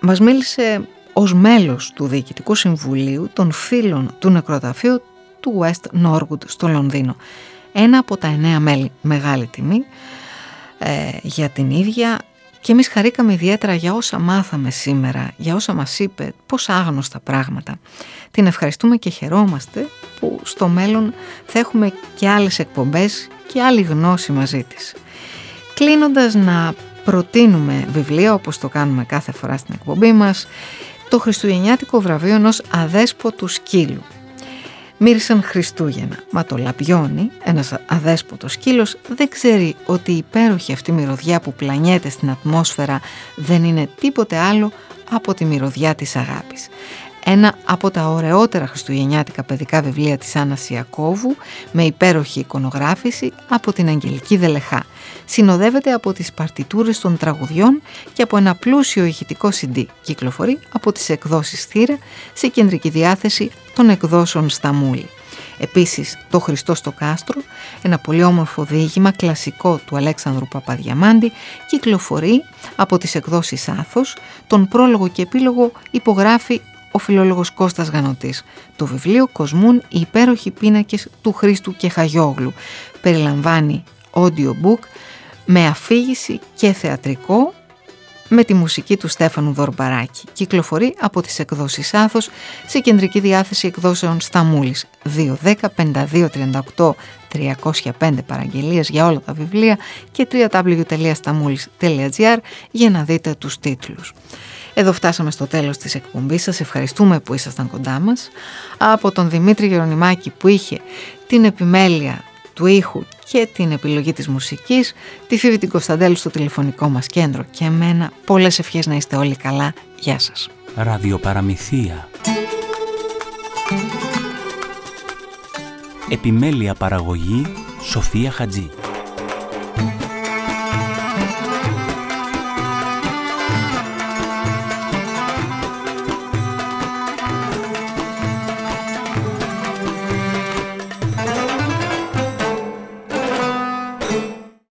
Μας μίλησε ως μέλος του Διοικητικού Συμβουλίου των φίλων του νεκροταφείου του West Norwood στο Λονδίνο. Ένα από τα εννέα μέλη, μεγάλη τιμή ε, για την ίδια Και εμείς χαρήκαμε ιδιαίτερα για όσα μάθαμε σήμερα, για όσα μας είπε, πόσα άγνωστα πράγματα. Την ευχαριστούμε και χαιρόμαστε που στο μέλλον θα έχουμε και άλλες εκπομπές και άλλη γνώση μαζί της. Κλείνοντας να προτείνουμε βιβλία όπως το κάνουμε κάθε φορά στην εκπομπή μας, το Χριστουγεννιάτικο βραβείο ενός αδέσποτου σκύλου. Μύρισαν Χριστούγεννα, μα το λαμπιόνι, ένας αδέσποτος σκύλος, δεν ξέρει ότι η υπέροχη αυτή μυρωδιά που πλανιέται στην ατμόσφαιρα δεν είναι τίποτε άλλο από τη μυρωδιά της αγάπης ένα από τα ωραιότερα χριστουγεννιάτικα παιδικά βιβλία της Άννας Ιακώβου με υπέροχη εικονογράφηση από την Αγγελική Δελεχά. Συνοδεύεται από τις παρτιτούρες των τραγουδιών και από ένα πλούσιο ηχητικό CD. Κυκλοφορεί από τις εκδόσεις Θύρα σε κεντρική διάθεση των εκδόσεων Σταμούλη. Επίσης το Χριστός στο Κάστρο, ένα πολύ όμορφο διήγημα κλασικό του Αλέξανδρου Παπαδιαμάντη, κυκλοφορεί από τις εκδόσεις Άθος, τον πρόλογο και επίλογο υπογράφει ο φιλόλογος Κώστας Γανωτής. Το βιβλίο κοσμούν οι υπέροχοι πίνακες του Χρήστου και Χαγιόγλου. Περιλαμβάνει audiobook με αφήγηση και θεατρικό με τη μουσική του Στέφανου Δορμπαράκη. Κυκλοφορεί από τις εκδόσεις Άθος σε κεντρική διάθεση εκδόσεων Σταμούλης 210 52 38 305 παραγγελίες για όλα τα βιβλία και www.stamoulis.gr για να δείτε τους τίτλους. Εδώ φτάσαμε στο τέλος της εκπομπής σας. Ευχαριστούμε που ήσασταν κοντά μας. Από τον Δημήτρη Γερονιμάκη που είχε την επιμέλεια του ήχου και την επιλογή της μουσικής, τη Φίβη την Κωνσταντέλου στο τηλεφωνικό μας κέντρο και εμένα πολλές ευχές να είστε όλοι καλά. Γεια σας. Ραδιοπαραμυθία Επιμέλεια παραγωγή Σοφία Χατζή